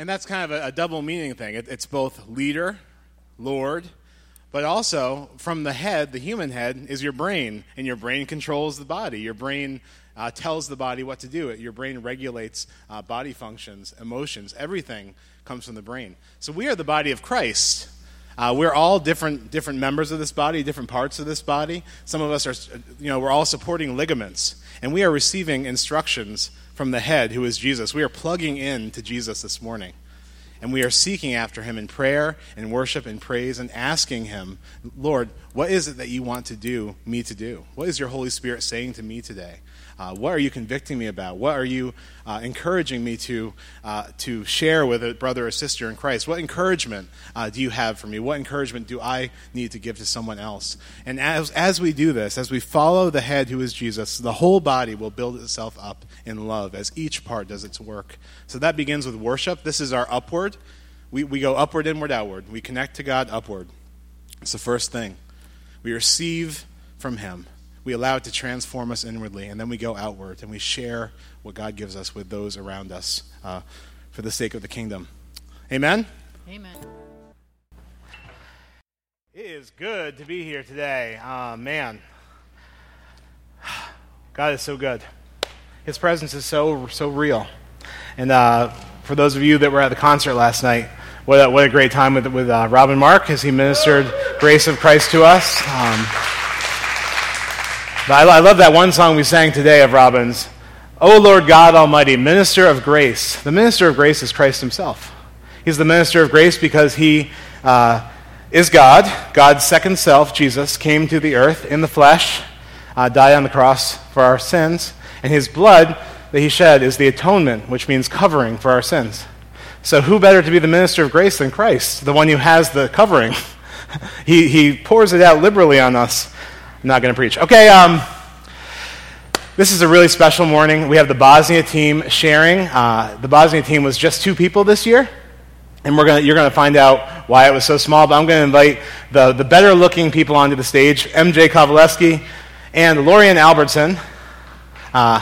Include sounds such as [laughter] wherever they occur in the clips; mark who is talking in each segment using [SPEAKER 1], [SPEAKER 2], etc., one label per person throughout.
[SPEAKER 1] And that's kind of a, a double meaning thing. It, it's both leader, Lord, but also from the head, the human head, is your brain, and your brain controls the body. Your brain uh, tells the body what to do. Your brain regulates uh, body functions, emotions, everything comes from the brain. So we are the body of Christ. Uh, we're all different, different members of this body, different parts of this body. Some of us are, you know, we're all supporting ligaments, and we are receiving instructions from the head, who is Jesus. We are plugging in to Jesus this morning. And we are seeking after him in prayer and worship and praise and asking him, Lord, what is it that you want to do me to do? What is your Holy Spirit saying to me today? Uh, what are you convicting me about? What are you uh, encouraging me to, uh, to share with a brother or sister in Christ? What encouragement uh, do you have for me? What encouragement do I need to give to someone else? And as, as we do this, as we follow the head who is Jesus, the whole body will build itself up in love as each part does its work. So that begins with worship. This is our upward. We, we go upward, inward, outward. We connect to God upward. It's the first thing. We receive from Him we allow it to transform us inwardly, and then we go outward and we share what God gives us with those around us uh, for the sake of the kingdom. Amen?
[SPEAKER 2] Amen.
[SPEAKER 1] It is good to be here today. Uh, man, [sighs] God is so good. His presence is so, so real. And uh, for those of you that were at the concert last night, what a, what a great time with, with uh, Robin Mark as he ministered Grace of Christ to us. Um, I, I love that one song we sang today of Robin's. O Lord God Almighty, minister of grace. The minister of grace is Christ himself. He's the minister of grace because he uh, is God. God's second self, Jesus, came to the earth in the flesh, uh, died on the cross for our sins, and his blood that he shed is the atonement, which means covering for our sins. So, who better to be the minister of grace than Christ, the one who has the covering? [laughs] he, he pours it out liberally on us I'm not going to preach. Okay, um, this is a really special morning. We have the Bosnia team sharing. Uh, the Bosnia team was just two people this year, and we're gonna, you're going to find out why it was so small. But I'm going to invite the, the better looking people onto the stage MJ Kovaleski and Lorian Albertson. Uh,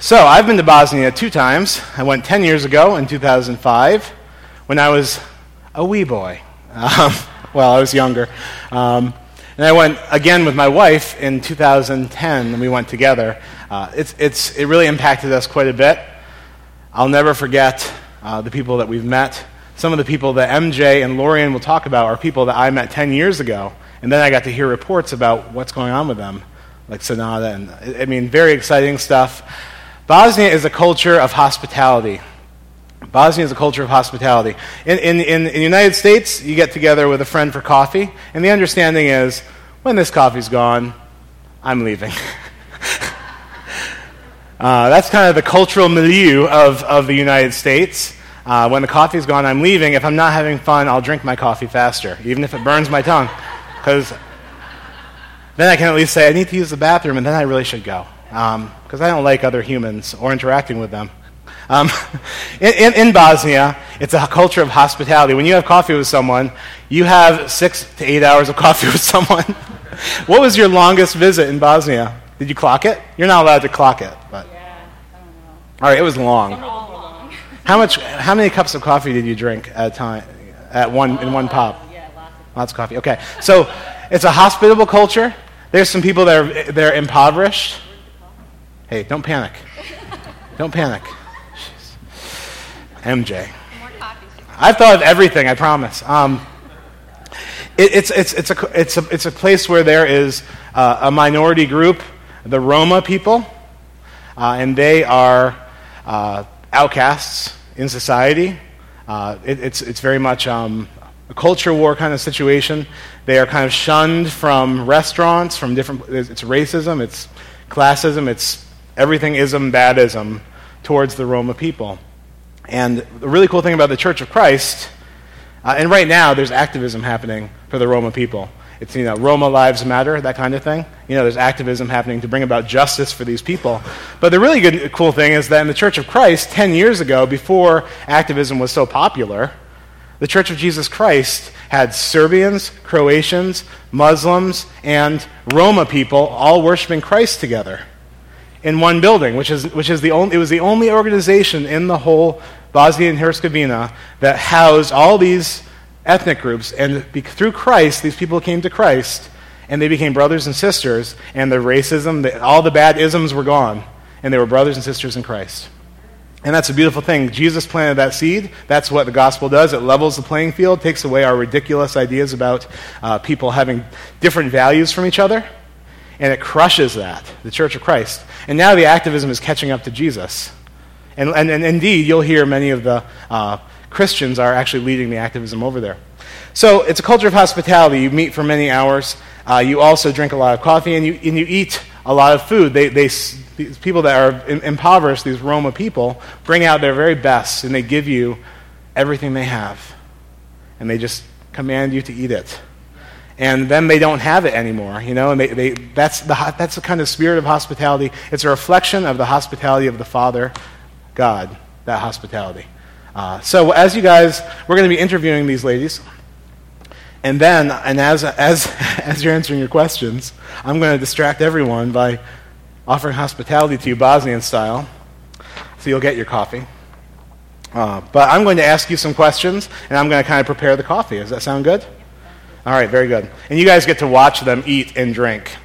[SPEAKER 1] so, I've been to Bosnia two times. I went 10 years ago in 2005 when I was a wee boy. Um, [laughs] well, I was younger. Um, and I went again with my wife in 2010, and we went together. Uh, it's, it's, it really impacted us quite a bit. I'll never forget uh, the people that we've met. Some of the people that MJ and Lorian will talk about are people that I met 10 years ago, and then I got to hear reports about what's going on with them, like Sonata. And I mean, very exciting stuff. Bosnia is a culture of hospitality. Bosnia is a culture of hospitality. In, in, in, the United States, you get together with a friend for coffee, and the understanding is when this coffee's gone, I'm leaving. [laughs] uh, that's kind of the cultural milieu of, of the United States. Uh, when the coffee's gone, I'm leaving. If I'm not having fun, I'll drink my coffee faster, even if it burns my tongue. Because then I can at least say, I need to use the bathroom, and then I really should go. Because um, I don't like other humans or interacting with them. Um, [laughs] in, in, in, Bosnia, it's a culture of hospitality. When you have coffee with someone, you have six to eight hours of [laughs] coffee with someone. [laughs] what was your longest visit in Bosnia? Did you clock it? You're not allowed to clock it, but.
[SPEAKER 2] Yeah, I don't know.
[SPEAKER 1] All right, it was long. long. How much? How many cups of coffee did you drink at a time? At one in one pop.
[SPEAKER 2] Yeah, lots of,
[SPEAKER 1] lots of coffee. Okay, so it's a hospitable culture. There's some people that are they're impoverished. Hey, don't panic. Don't panic. MJ. I've thought of everything, I promise. Um, it, it's, it's, it's, a, it's, a, it's a place where there is uh, a minority group, the Roma people, uh, and they are uh, outcasts in society. Uh, it, it's, it's very much um, a culture war kind of situation. They are kind of shunned from restaurants, from different. It's racism, it's classism, it's everything ism, badism towards the Roma people. And the really cool thing about the Church of Christ, uh, and right now there's activism happening for the Roma people. It's, you know, Roma Lives Matter, that kind of thing. You know, there's activism happening to bring about justice for these people. But the really good, cool thing is that in the Church of Christ, 10 years ago, before activism was so popular, the Church of Jesus Christ had Serbians, Croatians, Muslims, and Roma people all worshiping Christ together. In one building, which is, which is the only, it was the only organization in the whole Bosnia and Herzegovina that housed all these ethnic groups. And through Christ, these people came to Christ, and they became brothers and sisters, and the racism, the, all the bad isms were gone, and they were brothers and sisters in Christ. And that's a beautiful thing. Jesus planted that seed. That's what the gospel does. It levels the playing field, takes away our ridiculous ideas about uh, people having different values from each other, and it crushes that, the Church of Christ. And now the activism is catching up to Jesus. And, and, and indeed, you'll hear many of the uh, Christians are actually leading the activism over there. So it's a culture of hospitality. You meet for many hours. Uh, you also drink a lot of coffee, and you, and you eat a lot of food. They, they, these people that are impoverished, these Roma people, bring out their very best, and they give you everything they have. And they just command you to eat it. And then they don't have it anymore, you know, and they, they, that's, the, that's the kind of spirit of hospitality. It's a reflection of the hospitality of the Father, God, that hospitality. Uh, so as you guys, we're going to be interviewing these ladies. And then, and as, as, [laughs] as you're answering your questions, I'm going to distract everyone by offering hospitality to you Bosnian style. So you'll get your coffee. Uh, but I'm going to ask you some questions, and I'm going to kind of prepare the coffee. Does that sound good? All right, very good. And you guys get to watch them eat and drink.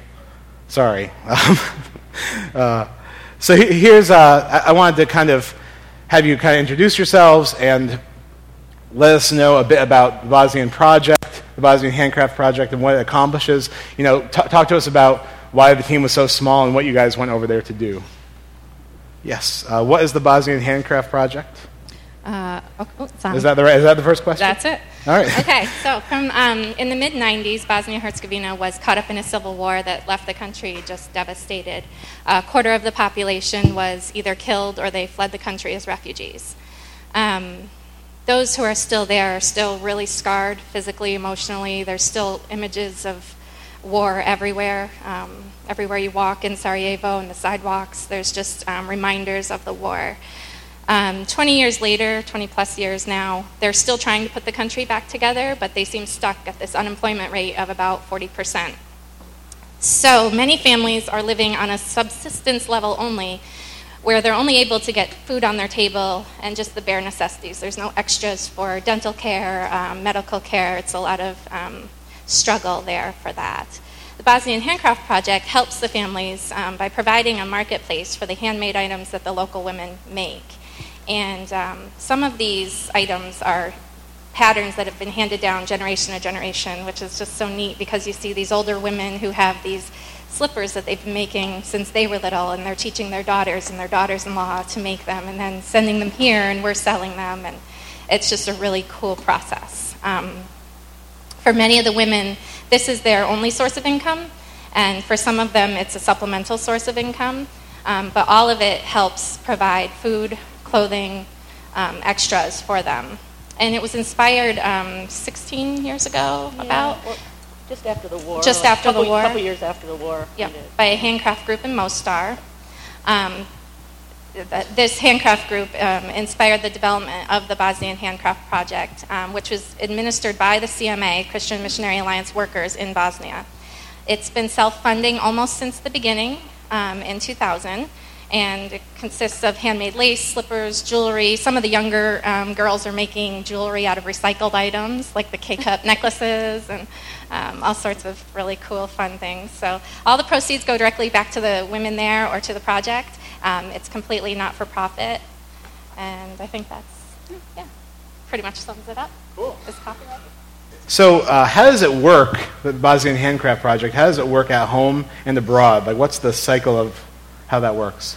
[SPEAKER 1] Sorry. [laughs] uh, so here's, uh, I wanted to kind of have you kind of introduce yourselves and let us know a bit about the Bosnian Project, the Bosnian Handcraft Project, and what it accomplishes. You know, t- talk to us about why the team was so small and what you guys went over there to do. Yes. Uh, what is the Bosnian Handcraft Project?
[SPEAKER 3] Uh, oh,
[SPEAKER 1] oh is that the right, is that the first question?
[SPEAKER 3] That's it.
[SPEAKER 1] All right. [laughs]
[SPEAKER 3] okay. So from um, in the mid '90s, Bosnia Herzegovina was caught up in a civil war that left the country just devastated. A quarter of the population was either killed or they fled the country as refugees. Um, those who are still there are still really scarred physically, emotionally. There's still images of war everywhere. Um, everywhere you walk in Sarajevo and the sidewalks, there's just um, reminders of the war. Um, 20 years later, 20 plus years now, they're still trying to put the country back together, but they seem stuck at this unemployment rate of about 40%. So many families are living on a subsistence level only, where they're only able to get food on their table and just the bare necessities. There's no extras for dental care, um, medical care. It's a lot of um, struggle there for that. The Bosnian Handcraft Project helps the families um, by providing a marketplace for the handmade items that the local women make. And um, some of these items are patterns that have been handed down generation to generation, which is just so neat because you see these older women who have these slippers that they've been making since they were little, and they're teaching their daughters and their daughters in law to make them, and then sending them here, and we're selling them. And it's just a really cool process. Um, for many of the women, this is their only source of income, and for some of them, it's a supplemental source of income. Um, but all of it helps provide food, clothing um, extras for them. And it was inspired um, 16 years ago,
[SPEAKER 2] yeah,
[SPEAKER 3] about.
[SPEAKER 2] Well, just after the war.
[SPEAKER 3] Just after
[SPEAKER 2] couple,
[SPEAKER 3] the war.
[SPEAKER 2] A couple years after the war.
[SPEAKER 3] Yeah, by a handcraft group in Mostar. Um, this handcraft group um, inspired the development of the Bosnian Handcraft Project, um, which was administered by the CMA, Christian Missionary Alliance workers in Bosnia. It's been self funding almost since the beginning um, in 2000 and it consists of handmade lace, slippers, jewelry. Some of the younger um, girls are making jewelry out of recycled items, like the K-cup [laughs] necklaces and um, all sorts of really cool, fun things. So all the proceeds go directly back to the women there or to the project. Um, it's completely not for profit, and I think that's yeah, pretty much sums it up.
[SPEAKER 1] Cool.
[SPEAKER 3] Is copyright.
[SPEAKER 1] So, uh, how does it work, the Bosnian Handcraft Project? How does it work at home and abroad? Like, what's the cycle of how that works?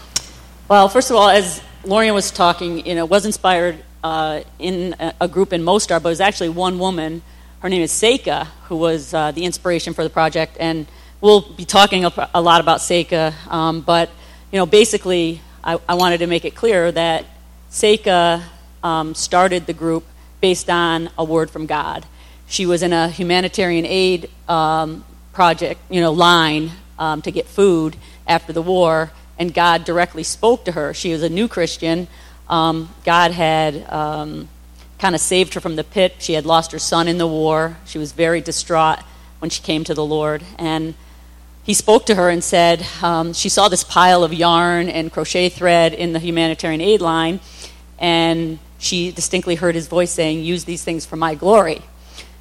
[SPEAKER 2] Well, first of all, as Lorian was talking, you know, was inspired uh, in a group in Mostar, but it was actually one woman. Her name is Seika, who was uh, the inspiration for the project, and we'll be talking a lot about Seika. Um, but you know, basically, I, I, wanted to make it clear that Seika um, started the group based on a word from God. She was in a humanitarian aid um, project, you know, line um, to get food after the war, and God directly spoke to her. She was a new Christian. Um, God had um, kind of saved her from the pit. She had lost her son in the war. She was very distraught when she came to the Lord. And he spoke to her and said um, she saw this pile of yarn and crochet thread in the humanitarian aid line, and she distinctly heard his voice saying, Use these things for my glory.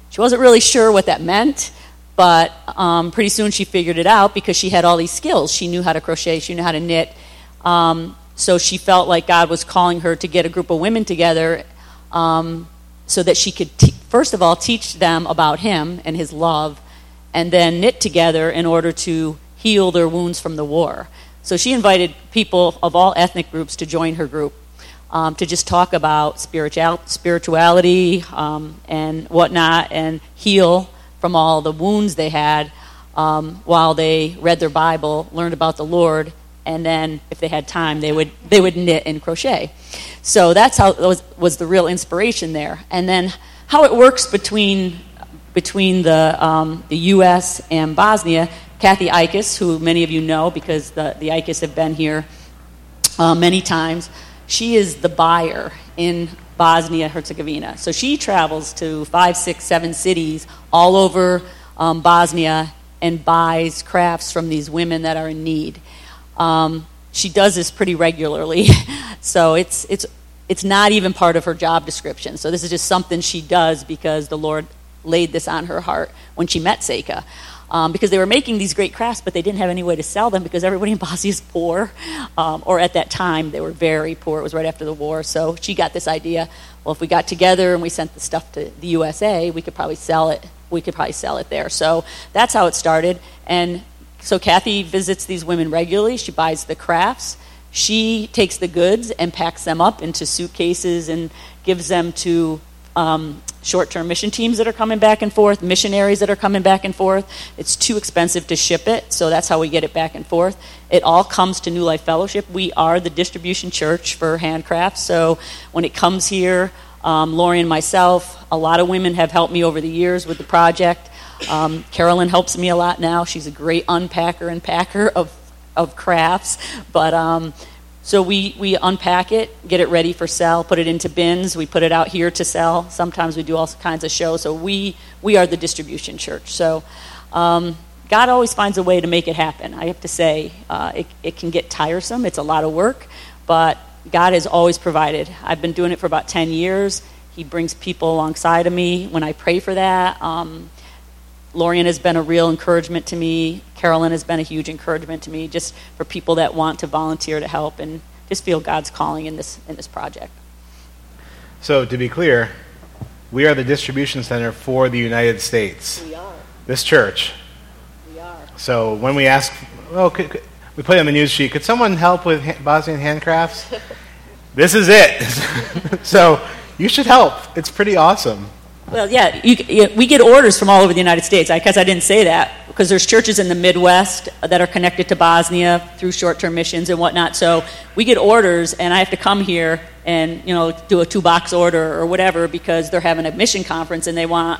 [SPEAKER 2] She wasn't really sure what that meant, but um, pretty soon she figured it out because she had all these skills. She knew how to crochet, she knew how to knit. Um, so she felt like God was calling her to get a group of women together um, so that she could, te- first of all, teach them about Him and His love, and then knit together in order to heal their wounds from the war. So she invited people of all ethnic groups to join her group um, to just talk about spiritual, spirituality um, and whatnot and heal from all the wounds they had um, while they read their Bible, learned about the Lord, and then if they had time, they would, they would knit and crochet. So that's how was, was the real inspiration there. And then how it works between, between the, um, the U.S. and Bosnia, Kathy Ickes, who many of you know because the, the Ickes have been here uh, many times, she is the buyer in Bosnia Herzegovina. So she travels to five, six, seven cities all over um, Bosnia and buys crafts from these women that are in need. Um, she does this pretty regularly, [laughs] so it's it's it's not even part of her job description. So this is just something she does because the Lord laid this on her heart when she met Seika um, because they were making these great crafts, but they didn't have any way to sell them because everybody in Bosnia is poor, um, or at that time they were very poor. It was right after the war, so she got this idea. Well, if we got together and we sent the stuff to the USA, we could probably sell it. We could probably sell it there. So that's how it started. And so Kathy visits these women regularly. She buys the crafts. She takes the goods and packs them up into suitcases and gives them to um, short term mission teams that are coming back and forth, missionaries that are coming back and forth. It's too expensive to ship it, so that's how we get it back and forth. It all comes to New Life Fellowship. We are the distribution church for handcrafts, so when it comes here, um, Lori and myself, a lot of women have helped me over the years with the project. Um, Carolyn helps me a lot now. She's a great unpacker and packer of, of crafts, but um, so we, we unpack it, get it ready for sell, put it into bins. We put it out here to sell. Sometimes we do all kinds of shows. So we, we are the distribution church. So um, God always finds a way to make it happen. I have to say, uh, it, it can get tiresome. It's a lot of work, but God has always provided. I've been doing it for about 10 years. He brings people alongside of me when I pray for that. Um, Lorian has been a real encouragement to me. Carolyn has been a huge encouragement to me, just for people that want to volunteer to help and just feel God's calling in this in this project.
[SPEAKER 4] So to be clear, we are the distribution center for the United States.
[SPEAKER 2] We are.
[SPEAKER 4] This church.
[SPEAKER 2] We are.
[SPEAKER 4] So when we ask, oh, could, could, we put on the news sheet, could someone help with ha- Bosnian handcrafts? [laughs] this is it. [laughs] so you should help. It's pretty awesome.
[SPEAKER 2] Well, yeah, you, you, we get orders from all over the United States. I guess I didn't say that because there's churches in the Midwest that are connected to Bosnia through short-term missions and whatnot. So we get orders, and I have to come here and you know do a two-box order or whatever because they're having a mission conference and they want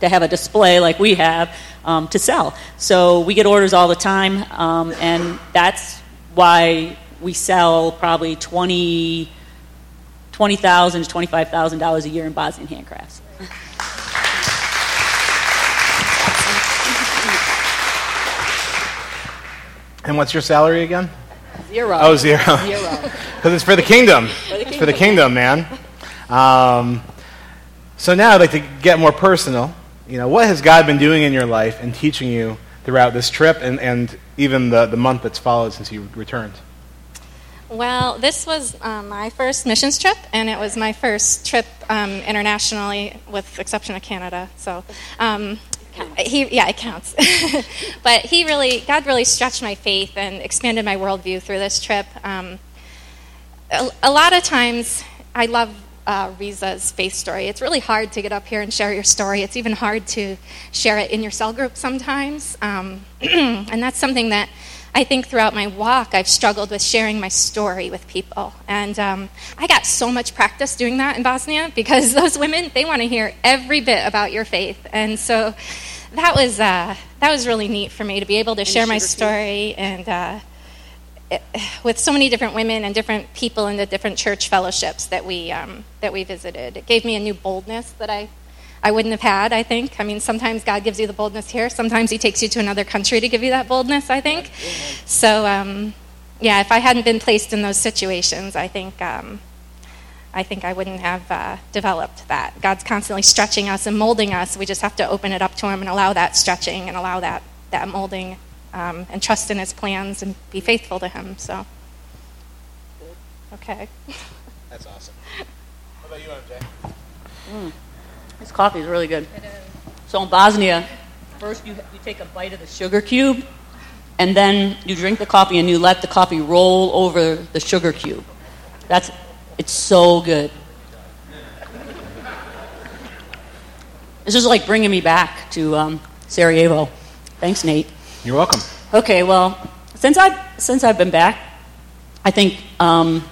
[SPEAKER 2] to have a display like we have um, to sell. So we get orders all the time, um, and that's why we sell probably twenty. $20,000 to $25,000 a year in Bosnian handcrafts.
[SPEAKER 4] And what's your salary again?
[SPEAKER 2] Zero.
[SPEAKER 4] Oh, zero.
[SPEAKER 2] Zero. [laughs]
[SPEAKER 4] Because it's for the kingdom. It's for the kingdom, man. Um, so now I'd like to get more personal. You know, what has God been doing in your life and teaching you throughout this trip and, and even the, the month that's followed since you returned?
[SPEAKER 3] Well, this was um, my first missions trip, and it was my first trip um, internationally, with exception of Canada. So, um, he, yeah, it counts. [laughs] but he really, God really stretched my faith and expanded my worldview through this trip. Um, a, a, lot of times, I love uh, Riza's faith story. It's really hard to get up here and share your story. It's even hard to share it in your cell group sometimes, um, [clears throat] and that's something that I think throughout my walk, I've struggled with sharing my story with people. And um, I got so much practice doing that in Bosnia because [laughs] those women, they want to hear every bit about your faith. And so that was, uh, that was really neat for me to be able to share my story and uh, it, [sighs] with so many different women and different people in the different church fellowships that we, um, that we visited. It gave me a new boldness that I I wouldn't have had, I think. I mean, sometimes God gives you the boldness here, sometimes He takes you to another country to give you that boldness, I think. So, um, yeah, if I hadn't been placed in those situations, I think. Um, I think I wouldn't have uh, developed that. God's constantly stretching us and molding us. We just have to open it up to Him and allow that stretching and allow that, that molding um, and trust in His plans and be faithful to Him. So, okay.
[SPEAKER 4] That's awesome. [laughs] How about you, MJ?
[SPEAKER 2] Mm. This coffee is really good. So in Bosnia, first you, you take a bite of the sugar cube, and then you drink the coffee and you let the coffee roll over the sugar cube. That's it's so good. This is like bringing me back to um, Sarajevo. Thanks, Nate.
[SPEAKER 4] You're welcome.
[SPEAKER 2] Okay, well, since I've since I've been back, I think um,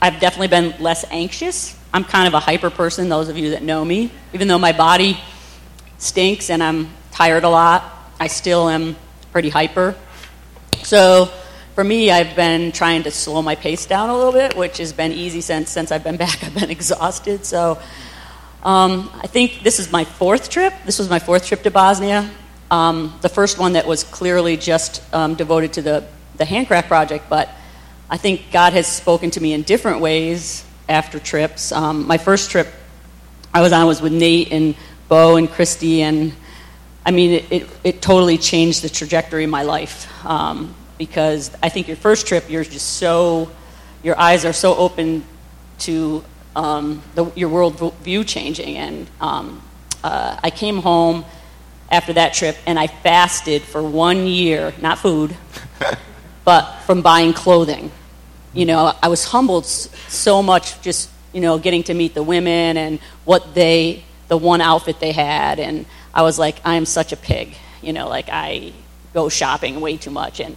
[SPEAKER 2] I've definitely been less anxious. I'm kind of a hyper person. Those of you that know me, even though my body stinks and I'm tired a lot, I still am pretty hyper. So for me, I've been trying to slow my pace down a little bit, which has been easy since since I've been [laughs] back. I've been exhausted, so um, I think this is my fourth trip. This was my fourth trip to Bosnia. Um, the first one that was clearly just um, devoted to the the handcraft project, but I think God has spoken to me in different ways after trips. Um, my first trip I was on was with Nate and Bo and Christy, and I mean, it, it, it totally changed the trajectory of my life. Um, because I think your first trip, you're just so, your eyes are so open to um, the, your world view changing. And um, uh, I came home after that trip and I fasted for one year, not food, [laughs] but from buying clothing. You know, I was humbled so much just, you know, getting to meet the women and what they, the one outfit they had. And I was like, I am such a pig. You know, like I go shopping way too much. And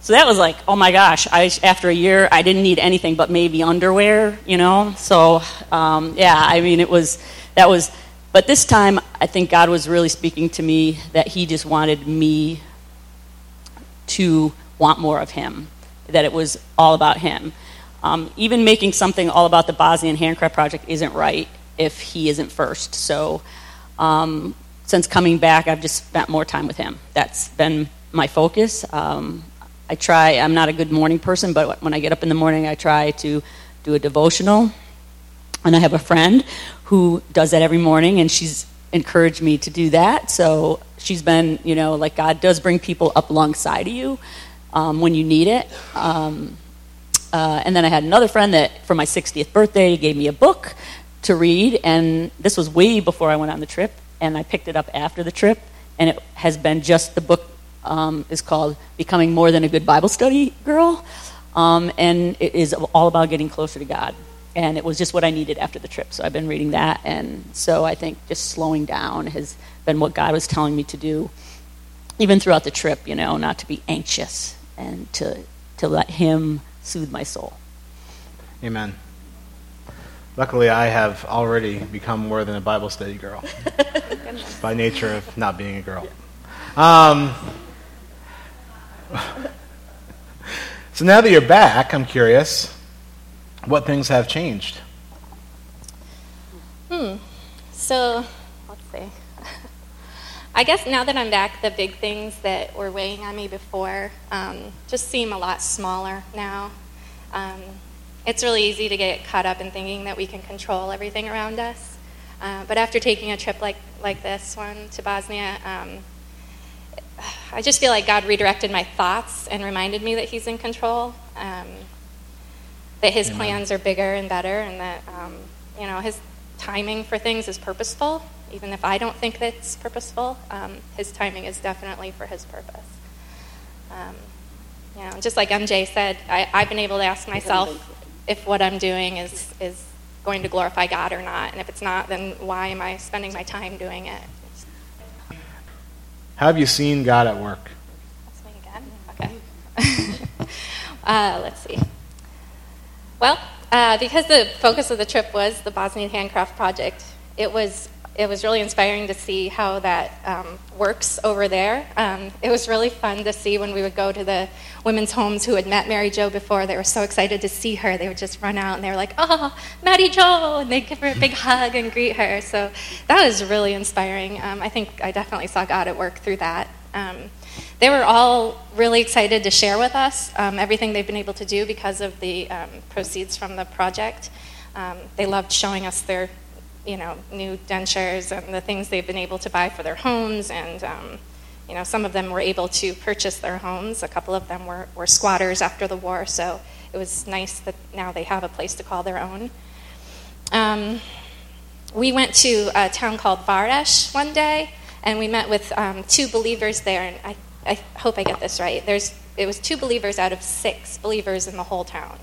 [SPEAKER 2] so that was like, oh my gosh, I, after a year, I didn't need anything but maybe underwear, you know? So, um, yeah, I mean, it was, that was, but this time, I think God was really speaking to me that He just wanted me to want more of Him, that it was all about Him. Um, even making something all about the Bosnian Handcraft Project isn't right if He isn't first. So, um, since coming back, I've just spent more time with Him. That's been my focus. Um, I try, I'm not a good morning person, but when I get up in the morning, I try to do a devotional. And I have a friend who does that every morning, and she's encouraged me to do that. So she's been, you know, like God does bring people up alongside of you um, when you need it. Um, uh, and then I had another friend that, for my 60th birthday, gave me a book to read. And this was way before I went on the trip. And I picked it up after the trip. And it has been just the book um, is called Becoming More Than a Good Bible Study Girl. Um, and it is all about getting closer to God. And it was just what I needed after the trip. So I've been reading that. And so I think just slowing down has been what God was telling me to do, even throughout the trip, you know, not to be anxious and to, to let Him soothe my soul.
[SPEAKER 4] Amen. Luckily, I have already become more than a Bible study girl [laughs] by nature of not being a girl. Um, so now that you're back, I'm curious, what things have changed?
[SPEAKER 3] Hmm. So, let's see. I guess now that I'm back, the big things that were weighing on me before um, just seem a lot smaller now. Um, it's really easy to get caught up in thinking that we can control everything around us. Uh, but after taking a trip like, like this one to Bosnia, um, I just feel like God redirected my thoughts and reminded me that He's in control, um, that His Amen. plans are bigger and better, and that um, you know His timing for things is purposeful. Even if I don't think that's purposeful, um, His timing is definitely for His purpose. Um, you know, just like MJ said, I, I've been able to ask myself if what I'm doing is is going to glorify God or not, and if it's not, then why am I spending my time doing it?
[SPEAKER 4] Have you seen God at work?
[SPEAKER 3] That's me again? Okay. [laughs] uh, let's see. Well, uh, because the focus of the trip was the Bosnian Handcraft Project, it was it was really inspiring to see how that um, works over there. Um, it was really fun to see when we would go to the women's homes who had met Mary Jo before. They were so excited to see her. They would just run out and they were like, "Oh, Mary Jo!" and they'd give her a big hug and greet her. So that was really inspiring. Um, I think I definitely saw God at work through that. Um, they were all really excited to share with us um, everything they've been able to do because of the um, proceeds from the project. they loved showing us their you know, new dentures and the things they've been able to buy for their homes. And, um, you know, some of them were able to purchase their homes. A couple of them were, were squatters after the war. So it was nice that now they have a place to call their own. Um, we went to a town called Varesh one day, and we met with um, two believers there. And I, I hope I get this right. There's, it was two believers out of six believers in the whole town.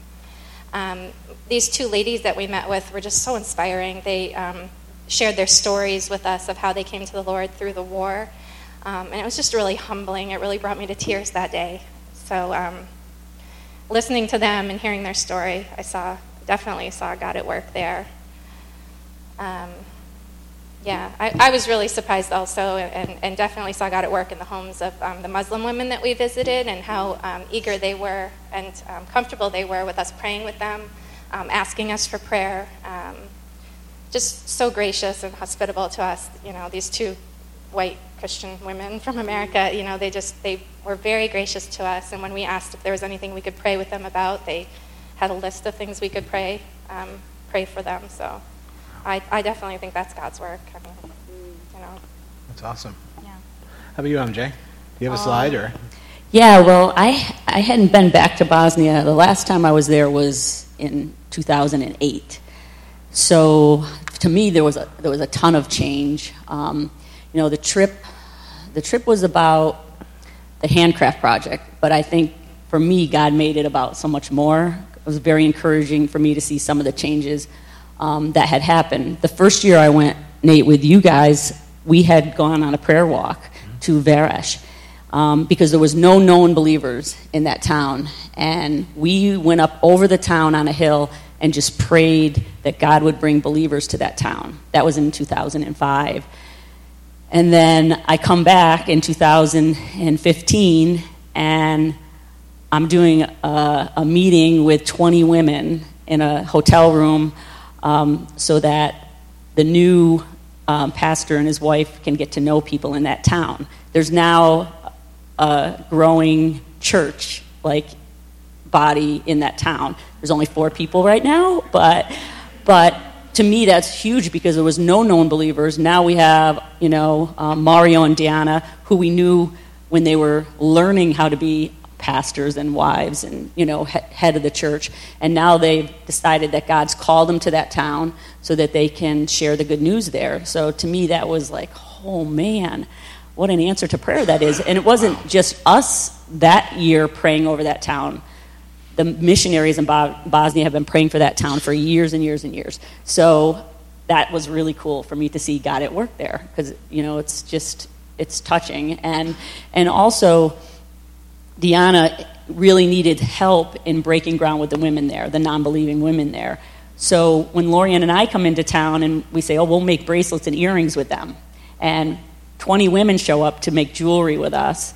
[SPEAKER 3] Um, these two ladies that we met with were just so inspiring. They um, shared their stories with us of how they came to the Lord through the war. Um, and it was just really humbling. It really brought me to tears that day. So, um, listening to them and hearing their story, I saw definitely saw God at work there. Um, yeah, I, I, was really surprised also, and, and, definitely saw God at work in the homes of um, the Muslim women that we visited, and how um, eager they were and comfortable they were with us praying with them, um, asking us for prayer. Um, just so gracious and hospitable to us. You know, these two white Christian women from America. You know, they just they were very gracious to us, and when we asked if there was anything we could pray with them about, they had a list of things we could pray um, pray for them. So. I, I definitely think that's God's work. I mean, you know.
[SPEAKER 1] That's awesome. Yeah. How about you, MJ? Do you have a um, slide or?
[SPEAKER 2] Yeah, well, I, I hadn't been back to Bosnia. The last time I was there was in 2008. So to me, there was a, there was a ton of change. Um, you know, the trip, the trip was about the handcraft project, but I think for me, God made it about so much more. It was very encouraging for me to see some of the changes um, that had happened. The first year I went, Nate, with you guys, we had gone on a prayer walk to Varesh um, because there was no known believers in that town. And we went up over the town on a hill and just prayed that God would bring believers to that town. That was in 2005. And then I come back in 2015 and I'm doing a, a meeting with 20 women in a hotel room um, so that the new um, pastor and his wife can get to know people in that town. There's now a growing church like body in that town. There's only four people right now, but but to me that's huge because there was no known believers. Now we have you know um, Mario and Diana who we knew when they were learning how to be pastors and wives and you know head of the church and now they've decided that god's called them to that town so that they can share the good news there so to me that was like oh man what an answer to prayer that is. And it wasn't just us that year praying over that town. The missionaries in bosnia have been praying for that town for years and years and years. So that was really cool for me to see god at work there because you know it's just it's touching. And and also Diana really needed help in breaking ground with the women there, the non believing women there. So when Lorian and I come into town and we say, oh, we'll make bracelets and earrings with them, and 20 women show up to make jewelry with us,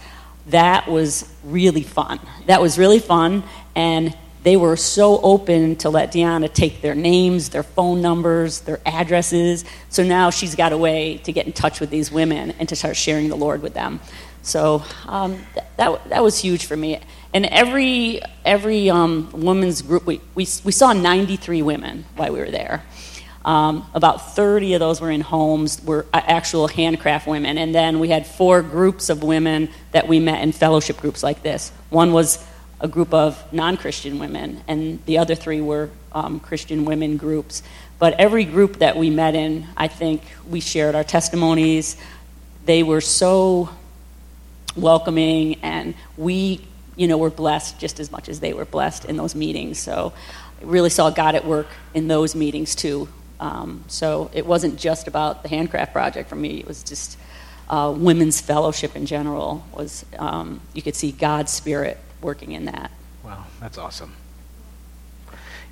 [SPEAKER 2] that was really fun. That was really fun, and they were so open to let Diana take their names, their phone numbers, their addresses. So now she's got a way to get in touch with these women and to start sharing the Lord with them. So um, that, that was huge for me. And every, every um, group, we, we, we saw 93 women while we were there. Um, about 30 of those were in homes, were uh, actual handcraft women. And then we had four groups of women that we met in fellowship groups like this. One was a group of non Christian women, and the other three were um, Christian women groups. But every group that we met in, I think we shared our testimonies. They were so welcoming, and we, you know, were blessed just as much as they were blessed in those meetings. So, I really saw God at work in those meetings too. Um, so it wasn't just about the handcraft project for me. It was just uh, women's fellowship in general. Was um, you could see God's spirit working in that.
[SPEAKER 1] Wow, that's awesome.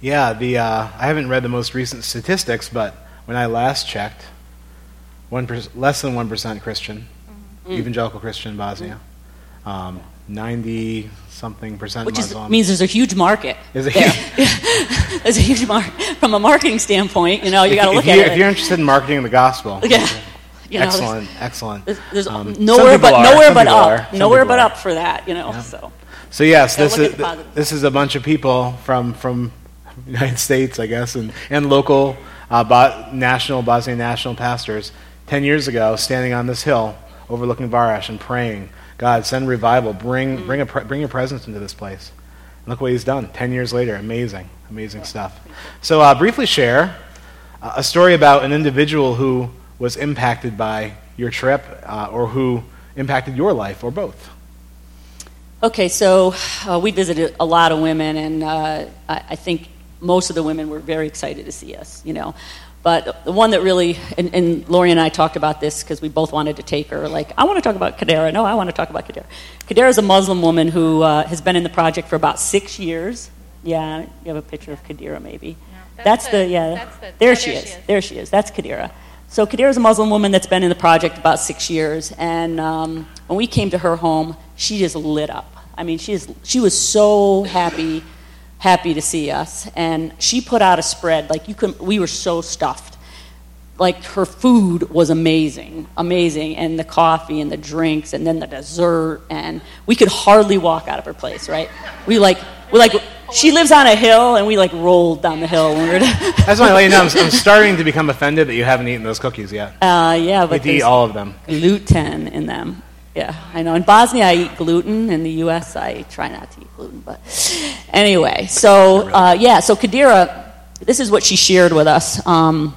[SPEAKER 1] Yeah, the uh, I haven't read the most recent statistics, but when I last checked, one per, less than one percent Christian,
[SPEAKER 2] Mm.
[SPEAKER 1] evangelical Christian in Bosnia. Um, Ninety something percent
[SPEAKER 2] which means there's a huge market.
[SPEAKER 1] Is it-
[SPEAKER 2] there. [laughs] there's a huge market from a marketing standpoint. You know, you got to look at it.
[SPEAKER 1] if you're interested in marketing the gospel,
[SPEAKER 2] yeah. [laughs] You know, there's-
[SPEAKER 1] excellent, excellent.
[SPEAKER 2] There's, there's
[SPEAKER 1] Um,
[SPEAKER 2] nowhere but
[SPEAKER 1] are,
[SPEAKER 2] nowhere
[SPEAKER 1] some
[SPEAKER 2] but up, nowhere but
[SPEAKER 1] are.
[SPEAKER 2] up for that. You know, so
[SPEAKER 1] So yes, this is
[SPEAKER 2] at the positive.
[SPEAKER 1] this is a bunch of people from from [laughs] United States, I guess, and and local uh, Bo- national Bosnian national pastors. Ten years ago, standing on this hill overlooking Varesh and praying, God, send revival, bring bring a bring your presence into this place. And look what He's done. Ten years later, amazing, amazing stuff. So uh, briefly share uh, a story about an individual who was impacted by your trip, uh, or who impacted your life, or both.
[SPEAKER 2] Okay, so uh, we visited a lot of women, and uh, I, I think most of the women were very excited to see us, you know. But the one that really, and, and Lori and I talked about this because we both wanted to take her. Like, I want to talk about Kadira. No, I want to talk about Kadira. Kadira is a Muslim woman who uh, has been in the project for about six years. Yeah, you have a picture of Kadira, maybe.
[SPEAKER 3] that's
[SPEAKER 2] that's,
[SPEAKER 3] the-
[SPEAKER 2] the, yeah.
[SPEAKER 3] that's the-
[SPEAKER 2] there she is.
[SPEAKER 3] she is.
[SPEAKER 2] There she is. That's Kadira. So Kadira is a Muslim woman that's been in the project about six years, and um, when we came to her home, she just lit up. I mean, she is, she was so happy, happy to see us, and she put out a spread like you could. We were so stuffed. Like her food was amazing, amazing, and the coffee and the drinks, and then the dessert, and we could hardly walk out of her place. Right? We like, we like. She lives on a hill, and we like rolled down the hill when we were. [laughs]
[SPEAKER 1] That's why I let you know. I'm, [laughs] I'm starting to become offended that you haven't eaten those cookies yet.
[SPEAKER 2] Uh, yeah, but
[SPEAKER 1] to eat all of them.
[SPEAKER 2] gluten in them. Yeah, I know. In Bosnia, I eat gluten. In the U.S., I try not to eat gluten. But anyway, so uh, yeah, so Kadira, this is what she shared with us. Um,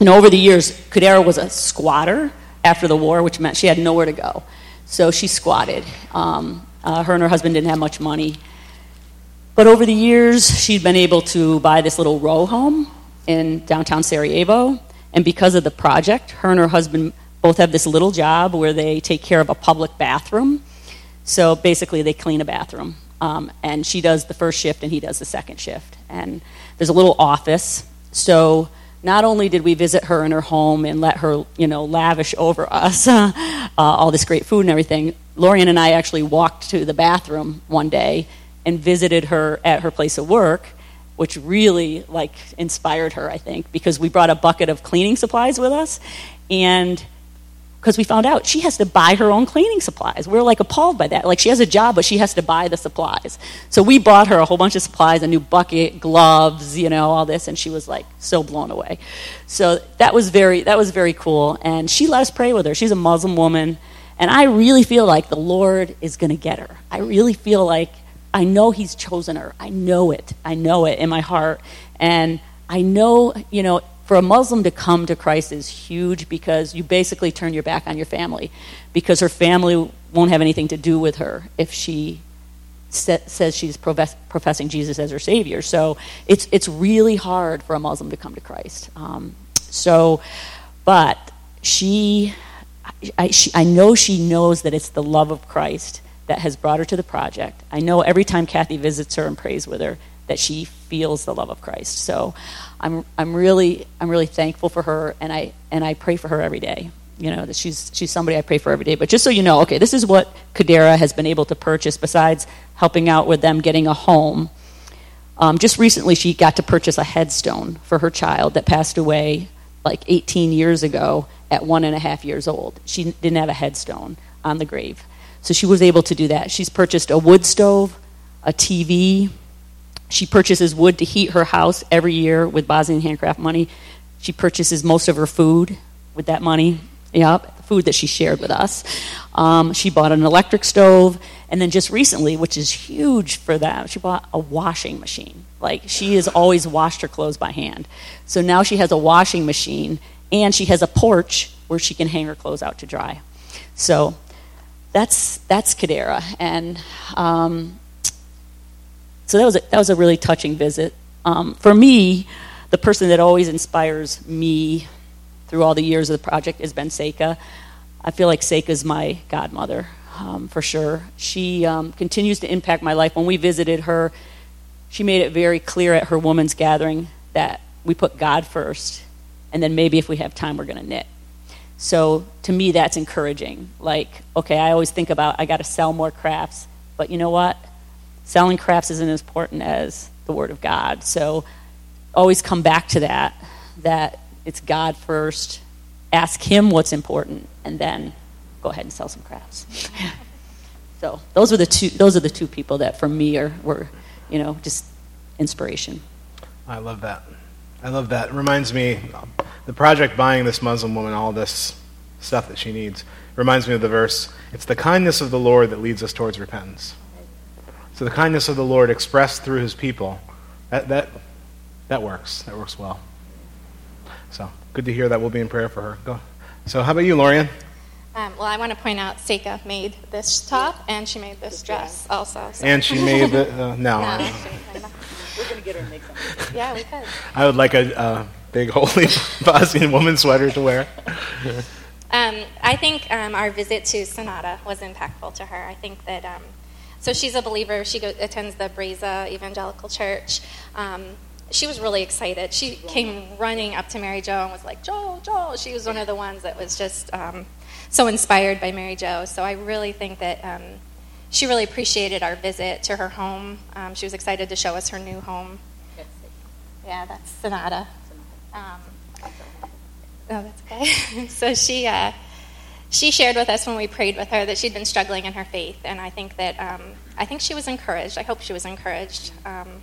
[SPEAKER 2] you know, over the years, Kadira was a squatter after the war, which meant she had nowhere to go. So she squatted. Um, uh, her and her husband didn't have much money. But over the years, she'd been able to buy this little row home in downtown Sarajevo. And because of the project, her and her husband both have this little job where they take care of a public bathroom. So basically, they clean a bathroom. Um, and she does the first shift, and he does the second shift. And there's a little office. So not only did we visit her in her home and let her, you know, lavish over us [laughs] uh, all this great food and everything, Lorian and I actually walked to the bathroom one day and visited her at her place of work, which really like inspired her, I think, because we brought a bucket of cleaning supplies with us, and because we found out she has to buy her own cleaning supplies. We are like appalled by that. Like she has a job, but she has to buy the supplies. So we bought her a whole bunch of supplies, a new bucket, gloves, you know, all this, and she was like so blown away. So that was very that was very cool. And she let us pray with her. She's a Muslim woman, and I really feel like the Lord is going to get her. I really feel like I know He's chosen her. I know it. I know it in my heart, and I know you know for a Muslim to come to Christ is huge because you basically turn your back on your family because her family won't have anything to do with her if she sa- says she's profess- professing Jesus as her Savior. So it's, it's really hard for a Muslim to come to Christ. Um, so, but she I, she, I know she knows that it's the love of Christ that has brought her to the project. I know every time Kathy visits her and prays with her that she feels the love of Christ. So I'm, I'm, really, I'm really thankful for her, and I, and I pray for her every day. You know, that she's, she's somebody I pray for every day. But just so you know, okay, this is what Kadira has been able to purchase besides helping out with them getting a home. Um, just recently, she got to purchase a headstone for her child that passed away like 18 years ago at one and a half years old. She didn't have a headstone on the grave. So she was able to do that. She's purchased a wood stove, a TV. She purchases wood to heat her house every year with Bosnian handcraft money. She purchases most of her food with that money. Yep, food that she shared with us. Um, she bought an electric stove, and then just recently, which is huge for them, she bought a washing machine. Like she has always washed her clothes by hand, so now she has a washing machine, and she has a porch where she can hang her clothes out to dry. So that's that's Kadira, and um, so that was a, that was a really touching visit. Um, for me, the person that always inspires me through all the years of the project has been Seika. I feel like Seika is my godmother um, for sure. She um, continues to impact my life. When we visited her, she made it very clear at her woman's gathering that we put God first, and then maybe if we have time, we're going to knit. So to me, that's encouraging. Like, okay, I always think about I got to sell more crafts, but you know what? Selling crafts isn't as important as the Word of God. So always come back to that. That it's God first. Ask Him what's important, and then go ahead and sell some crafts. [laughs] so those were the two. Those are the two people that, for me, are were, you know, just inspiration.
[SPEAKER 1] I love that. I love that. It reminds me, the project buying this Muslim woman all this stuff that she needs reminds me of the verse It's the kindness of the Lord that leads us towards repentance. So the kindness of the Lord expressed through his people, that, that, that works. That works well. So good to hear that. We'll be in prayer for her. Go. So how about you, Lorian?
[SPEAKER 3] Um, well, I want to point out Seika made this top and she made this dress also.
[SPEAKER 1] So. And she made the uh, [laughs] no.
[SPEAKER 3] no
[SPEAKER 2] We're gonna get her to make something.
[SPEAKER 3] Yeah, we could.
[SPEAKER 1] I would like a uh, big holy [laughs] Bosnian woman sweater to wear.
[SPEAKER 3] Um, I think um, our visit to Senada was impactful to her. I think that um, so she's a believer. She go, attends the Breza Evangelical Church. Um, she was really excited. She came running up to Mary Jo and was like, "Joel, Joel." She was one of the ones that was just um, so inspired by Mary Jo. So I really think that um, she really appreciated our visit to her home. Um, she was excited to show us her new home. Yeah, that's Senada. Um, oh, that's okay. [laughs] so she uh, she shared with us when we prayed with her that she'd been struggling in her faith, and I think that um, I think she was encouraged. I hope she was encouraged um,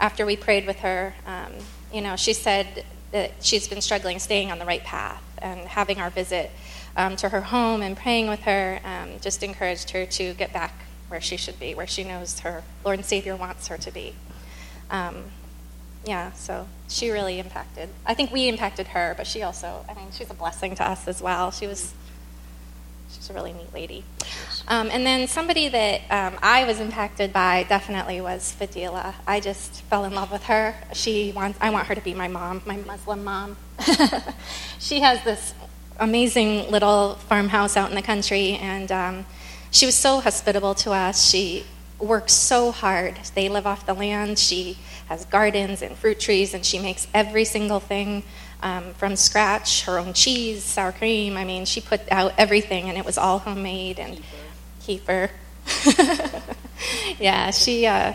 [SPEAKER 3] after we prayed with her. Um, you know, she said that she's been struggling staying on the right path, and having our visit um, to her home and praying with her um, just encouraged her to get back where she should be, where she knows her Lord and Savior wants her to be. Um, yeah, so she really impacted. I think we impacted her, but she also, I mean, she's a blessing to us as well. She was, she's a really neat lady. Um, and then somebody that um, I was impacted by definitely was Fadila. I just fell in love with her. She wants, I want her to be my mom, my Muslim mom. [laughs] she has this amazing little farmhouse out in the country, and um, she was so hospitable to us. She works so hard. They live off the land. She has gardens and fruit trees, and she makes every single thing um, from scratch her own cheese, sour cream. I mean, she put out everything, and it was all homemade and kefir. [laughs] yeah, she. Uh,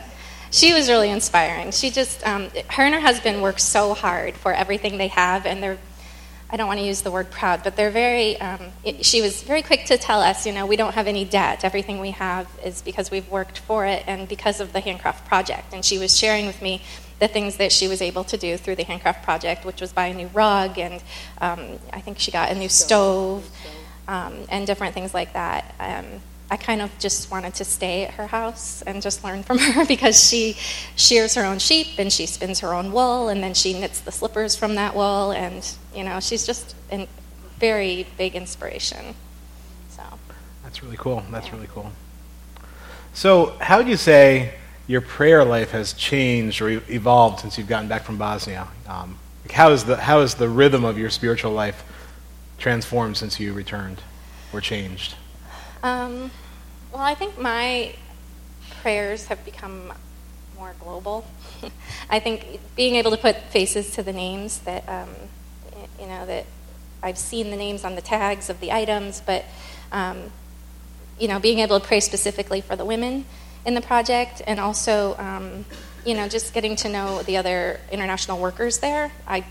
[SPEAKER 3] she was really inspiring. She just, um, her and her husband work so hard for everything they have, and they're I don't want to use the word proud, but they're very, um, it, she was very quick to tell us, you know, we don't have any debt. Everything we have is because we've worked for it and because of the Handcraft Project. And she was sharing with me the things that she was able to do through the Handcraft Project, which was buy a new rug and um, I think she got a new stove um, and different things like that. Um, I kind of just wanted to stay at her house and just learn from [laughs] her because she shears her own sheep and she spins her own wool and then she knits the slippers from that wool and you know she's just a very big inspiration. So
[SPEAKER 1] that's really cool. That's yeah. really cool. So how would you say your prayer life has changed or evolved since you've gotten back from Bosnia? Um, how is the how is the rhythm of your spiritual life transformed since you returned or changed?
[SPEAKER 3] Um, well, I think my prayers have become more global. [laughs] I think being able to put faces to the names that, um, you know, that I've seen the names on the tags of the items, but, um, you know, being able to pray specifically for the women in the project and also, um, you know, just getting to know the other international workers there. I,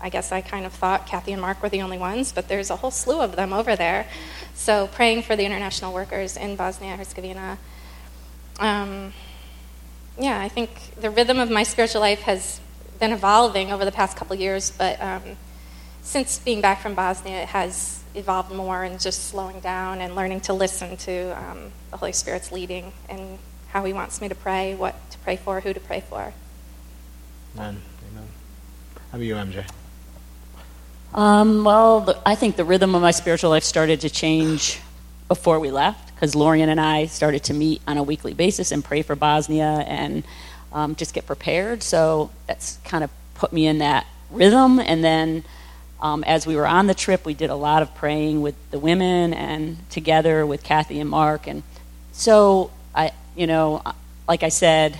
[SPEAKER 3] I guess I kind of thought Kathy and Mark were the only ones, but there's a whole slew of them over there. So praying for the international workers in Bosnia Herzegovina. Um, yeah, I think the rhythm of my spiritual life has been evolving over the past couple years, but um, since being back from Bosnia, it has evolved more and just slowing down and learning to listen to um, the Holy Spirit's leading and how He wants me to pray, what to pray for, who to pray for.
[SPEAKER 1] Amen. Amen. How about you, MJ?
[SPEAKER 2] Um, well, the, I think the rhythm of my spiritual life started to change before we left because Lorian and I started to meet on a weekly basis and pray for Bosnia and um, just get prepared. So that's kind of put me in that rhythm. And then um, as we were on the trip, we did a lot of praying with the women and together with Kathy and Mark. And so I, you know, like I said,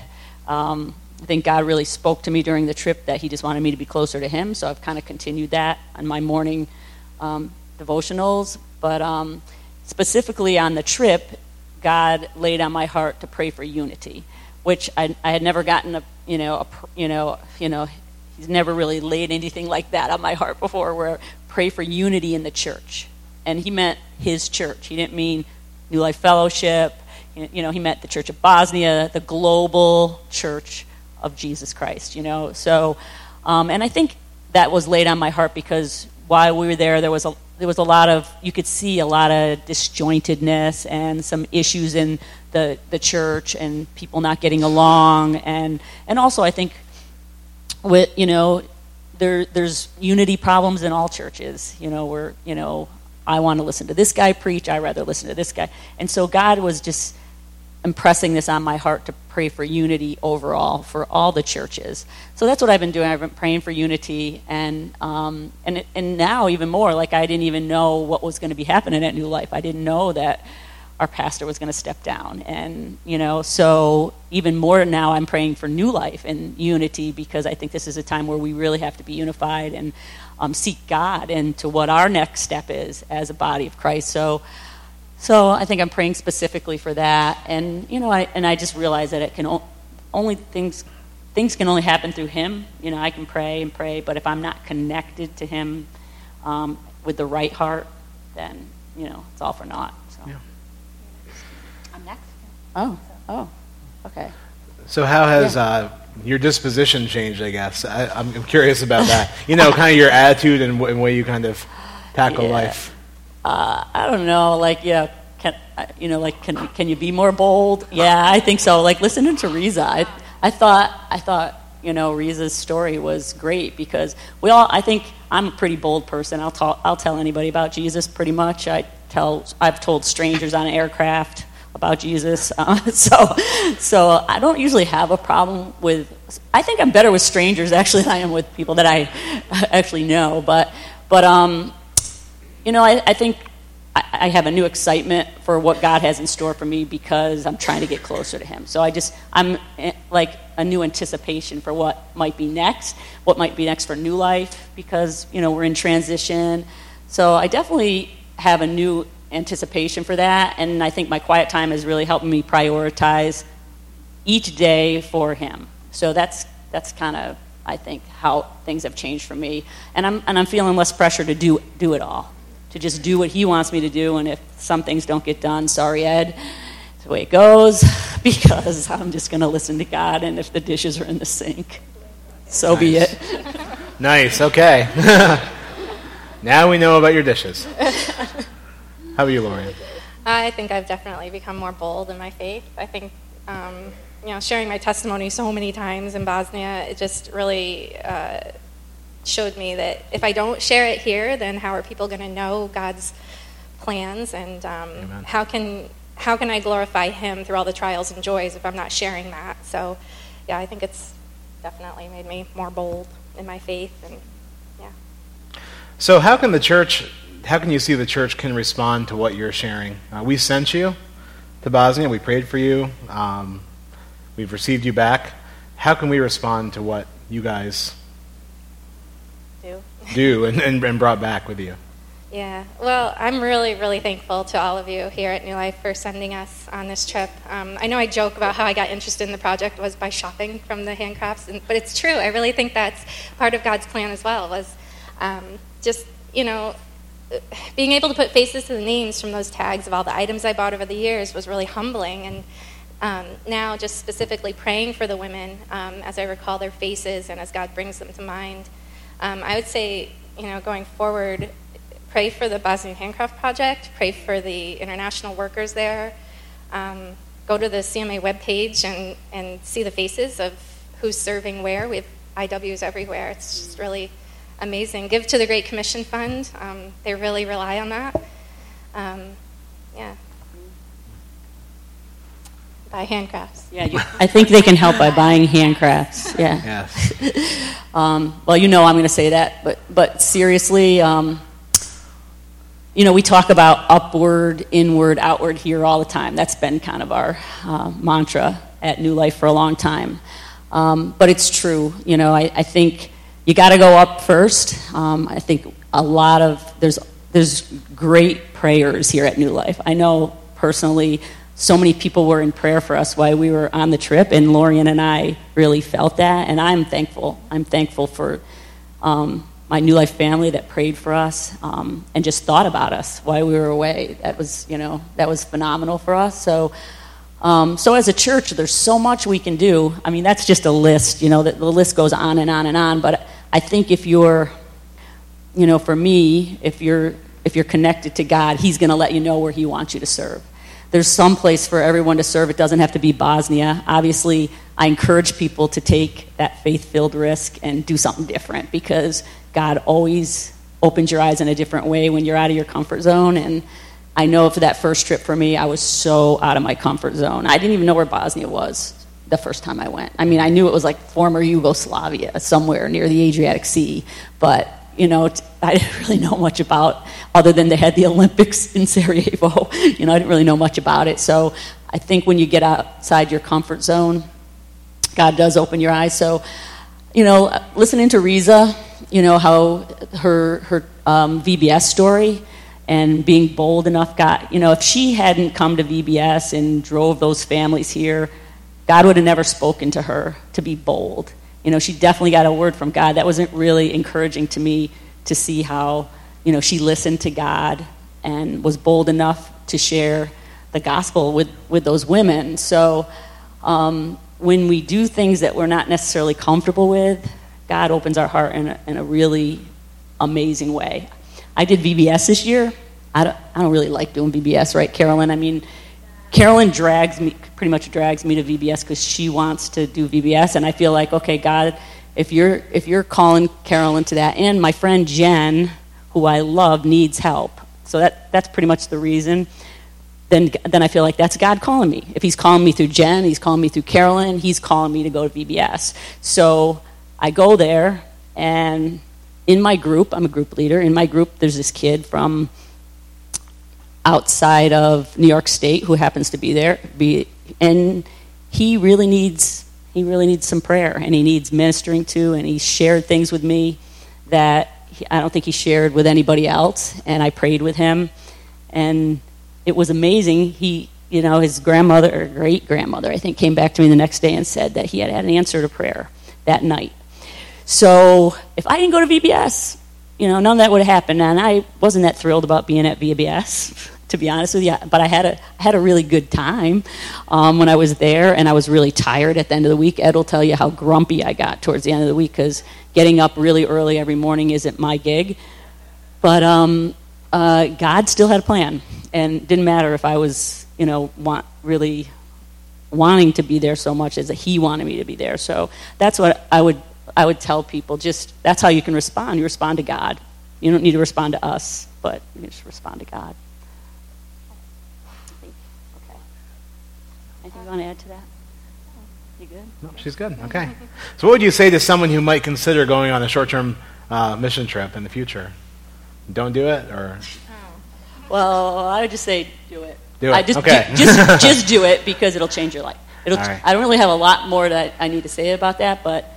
[SPEAKER 2] um, I think God really spoke to me during the trip that He just wanted me to be closer to Him. So I've kind of continued that on my morning um, devotionals, but um, specifically on the trip, God laid on my heart to pray for unity, which I, I had never gotten a you know a, you know you know he's never really laid anything like that on my heart before. Where pray for unity in the church, and he meant his church. He didn't mean New Life Fellowship. You know, he meant the Church of Bosnia, the global church of Jesus Christ. You know, so um, and I think that was laid on my heart because while we were there, there was a there was a lot of you could see a lot of disjointedness and some issues in the the church and people not getting along and and also I think with you know there there's unity problems in all churches you know where you know I want to listen to this guy preach I rather listen to this guy and so God was just impressing this on my heart to pray for unity overall for all the churches. So that's what I've been doing. I've been praying for unity, and um, and and now even more. Like I didn't even know what was going to be happening at New Life. I didn't know that our pastor was going to step down, and you know, so even more now, I'm praying for New Life and unity because I think this is a time where we really have to be unified and um, seek God and to what our next step is as a body of Christ. So. So I think I'm praying specifically for that, and you know, I and I just realize that it can o- only things things can only happen through Him. You know, I can pray and pray, but if I'm not connected to Him um, with the right heart, then you know, it's all for naught. So.
[SPEAKER 1] Yeah.
[SPEAKER 3] I'm next.
[SPEAKER 2] Oh, oh, okay.
[SPEAKER 1] So how has
[SPEAKER 2] Yeah.
[SPEAKER 1] uh, your disposition changed? I guess I, I'm I'm curious about that. You know, kind of your attitude and, w- and way you kind of tackle
[SPEAKER 2] Yeah.
[SPEAKER 1] life.
[SPEAKER 2] Uh, I don't know, like yeah, can uh, you know, like can can you be more bold? Yeah, I think so. Like listening to Riza, I I thought I thought you know Riza's story was great because we all. I think I'm a pretty bold person. I'll talk. I'll tell anybody about Jesus pretty much. I tell. I've told strangers on an aircraft about Jesus. [laughs] Uh, so so I don't usually have a problem with. I think I'm better with strangers actually than I am with people that I [laughs] actually know. But but um you know, I, I think I, I have a new excitement for what God has in store for me because I'm trying to get closer to Him. So I just, I'm eh, like a new anticipation for what might be next, what might be next for New Life because, you know, we're in transition. So I definitely have a new anticipation for that. And I think my quiet time is really helping me prioritize each day for Him. So that's, that's kind of, I think, how things have changed for me. And I'm, and I'm feeling less pressure to do, do it all to just do what he wants me to do. And if some things don't get done, sorry, Ed, it's the way it goes, [laughs] because I'm just going to listen to God. And if the dishes are in the sink, so be it.
[SPEAKER 1] Nice. Okay. [laughs] now we know about your dishes. [laughs] How about you, Lauren?
[SPEAKER 3] I think I've definitely become more bold in my faith. I think, um, you know, sharing my testimony so many times in Bosnia, it just really uh, showed me that if I don't share it here, then how are people going to know God's plans and um, how can how can I glorify Him through all the trials and joys if I'm not sharing that? So, yeah, I think it's definitely made me more bold in my faith and yeah.
[SPEAKER 1] So, how can the church, how can you see the church can respond to what you're sharing? Uh, we sent you to Bosnia. We prayed for you. Um, we've received you back. How can we respond to what you guys
[SPEAKER 3] Do.
[SPEAKER 1] do and, and, and brought back with you?
[SPEAKER 3] Yeah, well, I'm really, really thankful to all of you here at New Life for sending us on this trip. Um, I know I joke about how I got interested in the project was by shopping from the handcrafts, and, but it's true. I really think that's part of God's plan as well. Was um, just you know being able to put faces to the names from those tags of all the items I bought over the years was really humbling. And um, now, just specifically praying for the women um, as I recall their faces and as God brings them to mind. Um, I would say, you know, going forward, pray for the Bosnian Handcraft Project, pray for the international workers there. Um, go to the CMA webpage and, and see the faces of who's serving where. We have IWs everywhere. It's just really amazing. Give to the Great Commission Fund. Um, they really rely on that. Um, yeah. Buy handcrafts.
[SPEAKER 2] Yeah, you, [laughs] I think they can help by buying handcrafts. Yeah.
[SPEAKER 1] Yes. [laughs]
[SPEAKER 2] Um, well, you know I'm going to say that, but but seriously, um, you know we talk about upward, inward, outward here all the time. That's been kind of our uh, mantra at New Life for a long time. Um, but it's true. You know, I, I think you got to go up first. Um, I think a lot of there's there's great prayers here at New Life. I know personally so many people were in prayer for us while we were on the trip, and Lorian and I really felt that, and I'm thankful. I'm thankful for um, my New Life family that prayed for us um, and just thought about us while we were away. That was, you know, that was phenomenal for us. So, um, so as a church, there's so much we can do. I mean, that's just a list. You know, the, the list goes on and on and on. But I think if you're, you know, for me, if you're if you're connected to God, He's going to let you know where He wants you to serve there's some place for everyone to serve. It doesn't have to be Bosnia. Obviously, I encourage people to take that faith filled risk and do something different because God always opens your eyes in a different way when you're out of your comfort zone. And I know for that first trip for me, I was so out of my comfort zone. I didn't even know where Bosnia was the first time I went. I mean, I knew it was like former Yugoslavia, somewhere near the Adriatic Sea, but you know, I [laughs] didn't really know much about, other than they had the [laughs] Olympics in Sarajevo. [laughs] You know, I didn't really know much about it. So I think when you get outside your comfort zone, God does open your eyes. So, you know, listening to Riza, you know, how her, her um, VBS story and being bold enough, got you know, if she hadn't come to VBS and drove those families here, God would have never spoken to her to be bold you know, she definitely got a word from God. That wasn't really encouraging to me to see how, you know, she listened to God and was bold enough to share the gospel with, with those women. So um, when we do things that we're not necessarily comfortable with, God opens our heart in a, in a really amazing way. I did VBS this year. I don't, I don't really like doing VBS, right, Carolyn? I mean, Carolyn drags me, pretty much drags me to VBS because she wants to do VBS, and I feel like, okay, God, if you're if you're calling Carolyn to that, and my friend Jen, who I love, needs help, so that that's pretty much the reason. Then then I feel like that's God calling me. If He's calling me through Jen, He's calling me through Carolyn, He's calling me to go to VBS. So I go there, and in my group, I'm a group leader. In my group, there's this kid from outside of New York State who happens to be there, be, and he really needs he really needs some prayer, and he needs ministering to, and he shared things with me that he, I don't think he shared with anybody else, and I prayed with him, and it was amazing. He you know, his grandmother or great grandmother, I think, came back to me the next day and said that he had had an answer to prayer that night. So if I didn't go to VBS, you know, none of that would have happened. And I wasn't that thrilled about being at VBS [laughs] to be honest with you. But I had a I had a really good time um, when I was there, and I was really tired at the end of the week. Ed will tell you how grumpy I got towards the end of the week because getting up really early every morning isn't my gig. But um, uh, God still had a plan, and didn't matter if I was you know want really wanting to be there so much as He wanted me to be there. So that's what I would I would tell people. Just that's how you can respond. You respond to God. You don't need to respond to us, but you just respond to God. Anything you want to add to that? You good?
[SPEAKER 1] No, she's good. Okay. So, what would you say to someone who might consider going on a short-term uh, mission trip in the future? Don't do it, or?
[SPEAKER 2] Well, I would just say do it.
[SPEAKER 1] Do it.
[SPEAKER 2] I just,
[SPEAKER 1] okay.
[SPEAKER 2] do, just, [laughs] just do it because it'll change your life. It'll,
[SPEAKER 1] All right.
[SPEAKER 2] I don't really have a lot more that I need to say about that, but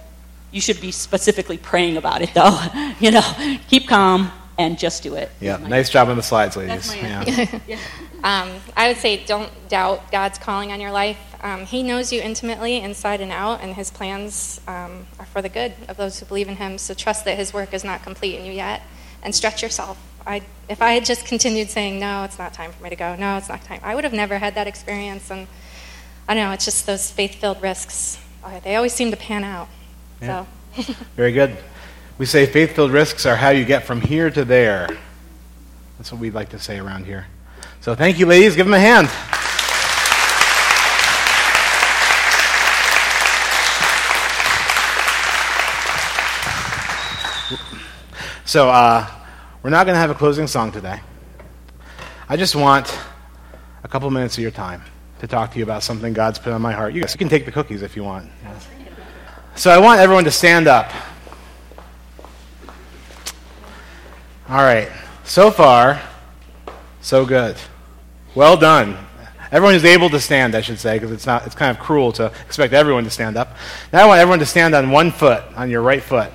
[SPEAKER 2] you should be specifically praying about it, [laughs] though. you know, keep calm and just do it.
[SPEAKER 1] Yeah. Nice job on the slides, ladies.
[SPEAKER 2] That's my
[SPEAKER 1] yeah. [laughs]
[SPEAKER 2] yeah.
[SPEAKER 3] Um, I would say don't doubt God's calling on your life. Um, he knows you intimately, inside and out, and His plans um, are for the good of those who believe in Him. So trust that His work is not complete in you yet, and stretch yourself. I, if I had just continued saying, "No, it's not time for me to go," "No, it's not time," I would have never had that experience. And I don't know. It's just those faith-filled risks. Uh, They always seem to pan out.
[SPEAKER 1] Yeah.
[SPEAKER 3] So. [laughs] [laughs]
[SPEAKER 1] Very good. We say faith-filled risks are how you get from here to there. That's what we'd like to say around here. So, thank you, ladies. Give them a hand. So, uh, we're not going to have a closing song today. I just want a couple minutes of your time to talk to you about something God's put on my heart. You guys you can take the cookies if you want. So, I want everyone to stand up. All right. So far, so good. Well done. Everyone is able to stand, I should say, because it's not it's kind of cruel to expect everyone to stand up. Now I want everyone to stand on one foot, on your right foot.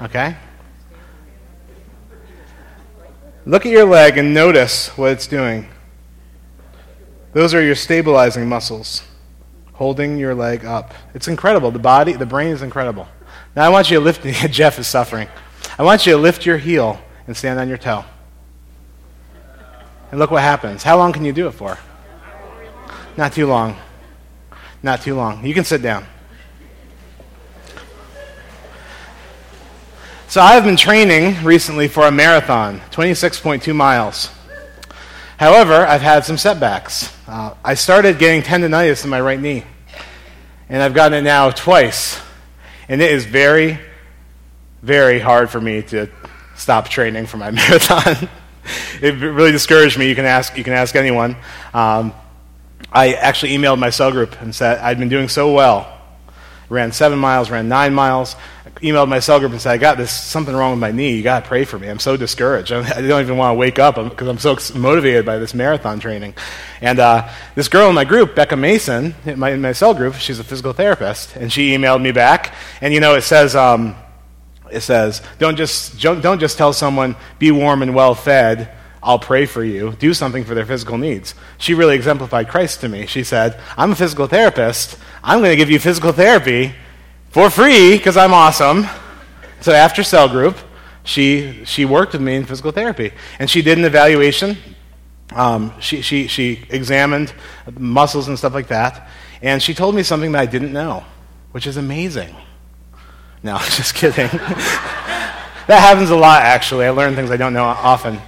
[SPEAKER 1] Okay? Look at your leg and notice what it's doing. Those are your stabilizing muscles, holding your leg up. It's incredible. The body, the brain is incredible. Now I want you to lift, [laughs] Jeff is suffering. I want you to lift your heel and stand on your toe. And look what happens. How long can you do it for? Not too long. Not too long. You can sit down. So I've been training recently for a marathon, 26.2 miles. However, I've had some setbacks. Uh, I started getting tendonitis in my right knee, and I've gotten it now twice. And it is very, very hard for me to stop training for my [laughs] marathon. It really discouraged me. You can ask, you can ask anyone. Um, I actually emailed my cell group and said I'd been doing so well. Ran seven miles, ran nine miles. Emailed my cell group and said, I got this something wrong with my knee. You got to pray for me. I'm so discouraged. I [laughs] don't even want to wake up because I'm so motivated by this marathon training. And uh, this girl in my group, Becca Mason, in my, in my, cell group, she's a physical therapist, and she emailed me back. And you know, it says, um, it says, don't just, don't just tell someone, be warm and well fed I'll pray for you. Do something for their physical needs. She really exemplified Christ to me. She said, I'm a physical therapist. I'm going to give you physical therapy for free because I'm awesome. So after cell group, she, she worked with me in physical therapy. And she did an evaluation. Um, she, she, she examined muscles and stuff like that. And she told me something that I didn't know, which is amazing. No, [laughs] just kidding. that happens a lot, actually. I learn things I don't know often.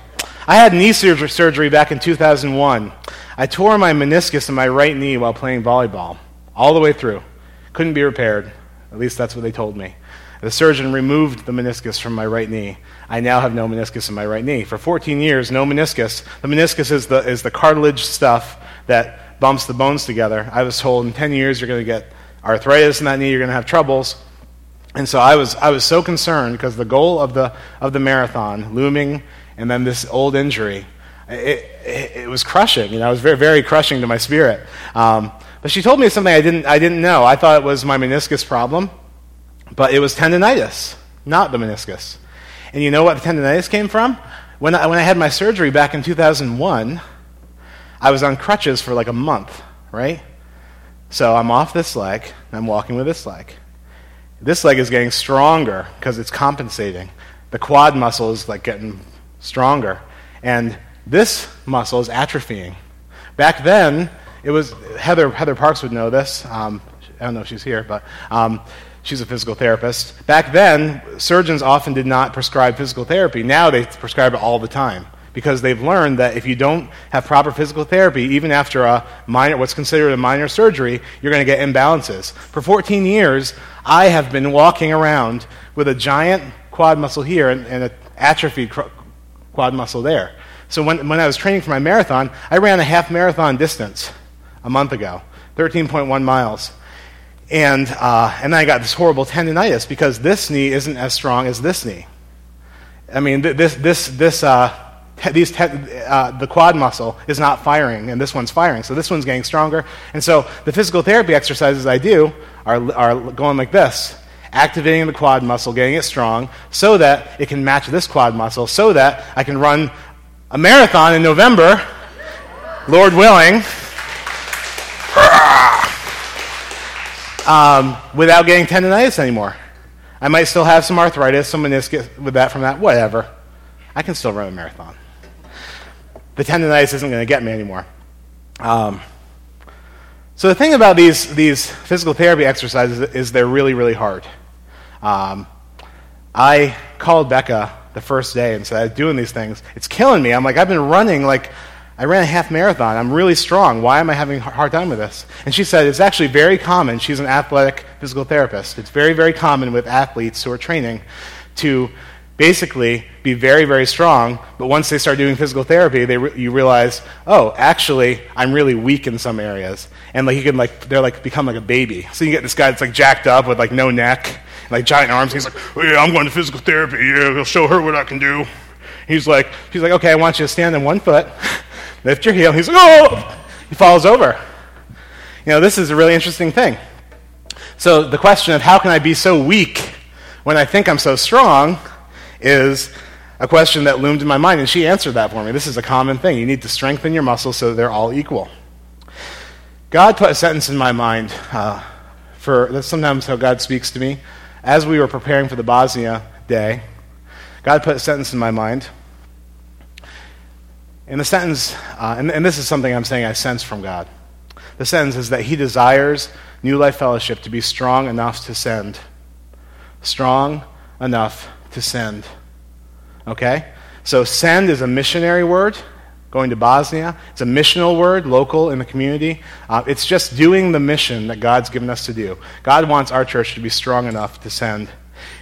[SPEAKER 1] I had knee surgery back in 2001. I tore my meniscus in my right knee while playing volleyball, all the way through. Couldn't be repaired. At least that's what they told me. The surgeon removed the meniscus from my right knee. I now have no meniscus in my right knee. For 14 years, no meniscus. The meniscus is the, is the cartilage stuff that bumps the bones together. I was told in 10 years you're going to get arthritis in that knee, you're going to have troubles. And so I was, I was so concerned because the goal of the, of the marathon, looming and then this old injury. It, it, it, was crushing. You know, it was very, very crushing to my spirit. Um, but she told me something I didn't, I didn't know. I thought it was my meniscus problem, but it was tendonitis, not the meniscus. And you know what the tendonitis came from? When I, when I had my surgery back in 2001, I was on crutches for like a month, right? So I'm off this leg, and I'm walking with this leg. This leg is getting stronger because it's compensating. The quad muscle is like getting stronger. And this muscle is atrophying. Back then, it was Heather, Heather Parks would know this. Um, I don't know if she's here, but um, she's a physical therapist. Back then, surgeons often did not prescribe physical therapy. Now they prescribe it all the time because they've learned that if you don't have proper physical therapy, even after a minor, what's considered a minor surgery, you're going to get imbalances. For 14 years, I have been walking around with a giant quad muscle here and, and an atrophied quad muscle there. So when, when I was training for my marathon, I ran a half marathon distance a month ago, 13.1 miles. And, uh, and then I got this horrible tendonitis because this knee isn't as strong as this knee. I mean, this, this, this, uh, these te- uh, the quad muscle is not firing, and this one's firing. So this one's getting stronger. And so the physical therapy exercises I do are, are going like this activating the quad muscle, getting it strong, so that it can match this quad muscle, so that I can run a marathon in November, Lord willing, um, without getting tendonitis anymore. I might still have some arthritis, some meniscus with that from that, whatever. I can still run a marathon. The tendonitis isn't going to get me anymore. Um, so the thing about these, these physical therapy exercises is they're really, really hard. Um, I called Becca the first day and said, I'm doing these things. It's killing me. I'm like, I've been running, like, I ran a half marathon. I'm really strong. Why am I having a hard time with this? And she said, it's actually very common. She's an athletic physical therapist. It's very, very common with athletes who are training to basically be very, very strong, but once they start doing physical therapy, they re- you realize, oh, actually, I'm really weak in some areas. And like you can like, they're like become like a baby. So you get this guy that's like jacked up with like no neck, like giant arms. He's like, oh, yeah, I'm going to physical therapy. Yeah, I'll show her what I can do. He's like, she's like, okay, I want you to stand on one foot, [laughs] lift your heel. He's like, oh, he falls over. You know, this is a really interesting thing. So the question of how can I be so weak when I think I'm so strong is a question that loomed in my mind, and she answered that for me. This is a common thing. You need to strengthen your muscles so they're all equal. God put a sentence in my mind uh, for that's sometimes how God speaks to me. As we were preparing for the Bosnia day, God put a sentence in my mind. And the sentence, uh, and, and this is something I'm saying I sense from God. The sentence is that He desires New Life Fellowship to be strong enough to send. Strong enough to send. Okay? So send is a missionary word, going to Bosnia. It's a missional word, local in the community. Uh, it's just doing the mission that God's given us to do. God wants our church to be strong enough to send.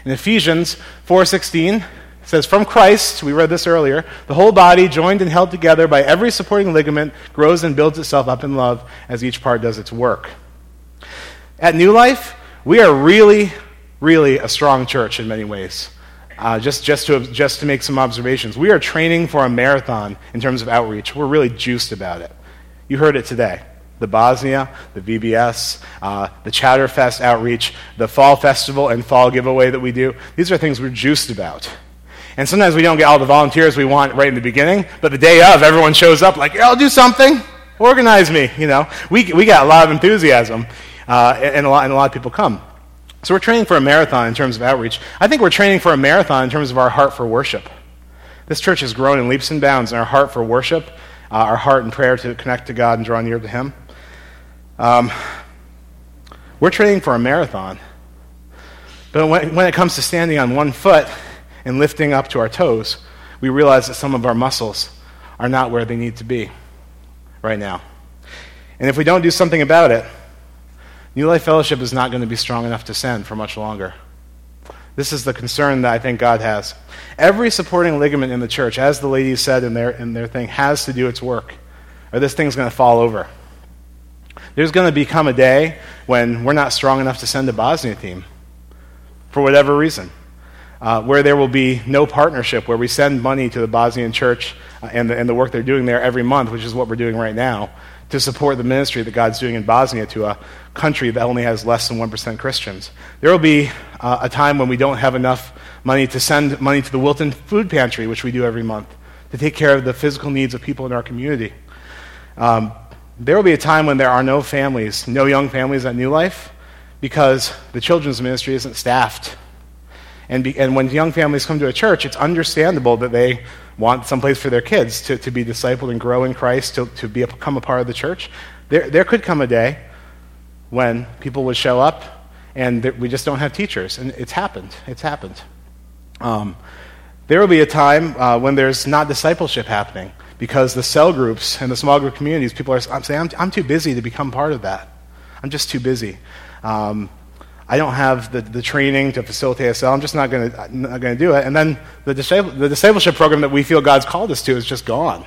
[SPEAKER 1] In Ephesians 4:16, it says, From Christ, we read this earlier, the whole body, joined and held together by every supporting ligament, grows and builds itself up in love as each part does its work. At New Life, we are really, really a strong church in many ways. Uh, just, just, to, just to make some observations, we are training for a marathon in terms of outreach. We're really juiced about it. You heard it today. The Bosnia, the VBS, uh, the Chowderfest outreach, the fall festival and fall giveaway that we do. These are things we're juiced about. And sometimes we don't get all the volunteers we want right in the beginning, but the day of, everyone shows up like, I'll do something. Organize me, you know. We, we got a lot of enthusiasm, uh, and, a lot, and a lot of people come. So we're training for a marathon in terms of outreach. I think we're training for a marathon in terms of our heart for worship. This church has grown in leaps and bounds in our heart for worship, uh, our heart and prayer to connect to God and draw near to Him. Um, we're training for a marathon. But when, when it comes to standing on one foot and lifting up to our toes, we realize that some of our muscles are not where they need to be right now. And if we don't do something about it, New Life Fellowship is not going to be strong enough to send for much longer. This is the concern that I think God has. Every supporting ligament in the church, as the ladies said in their, in their thing, has to do its work, or this thing's going to fall over. There's going to become a day when we're not strong enough to send a Bosnia team, for whatever reason, uh, where there will be no partnership, where we send money to the Bosnian church uh, and, the, and the work they're doing there every month, which is what we're doing right now, to support the ministry that God's doing in Bosnia to a country that only has less than 1% Christians. There will be uh, a time when we don't have enough money to send money to the Wilton Food Pantry, which we do every month, to take care of the physical needs of people in our community. Um, there will be a time when there are no families, no young families at New Life, because the children's ministry isn't staffed. And, be, and when young families come to a church, it's understandable that they want someplace for their kids to, to be discipled and grow in Christ, to, to be, become a part of the church. There, there could come a day when people would show up and we just don't have teachers. And it's happened. It's happened. Um, there will be a time uh, when there's not discipleship happening because the cell groups and the small group communities, people are I'm saying, I'm, I'm too busy to become part of that. I'm just too busy. Um, I don't have the, the training to facilitate cell. I'm just not going to do it. And then the, disciple, the discipleship program that we feel God's called us to is just gone.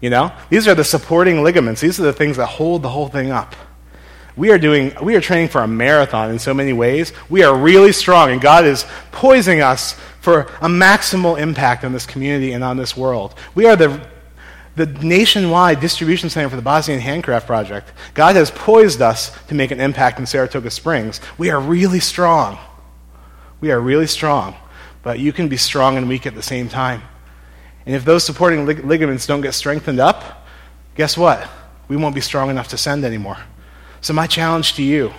[SPEAKER 1] You know? These are the supporting ligaments. These are the things that hold the whole thing up. We are doing, we are training for a marathon in so many ways. We are really strong, and God is poising us for a maximal impact on this community and on this world. We are the the nationwide distribution center for the Bosnian Handcraft Project. God has poised us to make an impact in Saratoga Springs. We are really strong. We are really strong. But you can be strong and weak at the same time. And if those supporting lig- ligaments don't get strengthened up, guess what? We won't be strong enough to send anymore. So, my challenge to you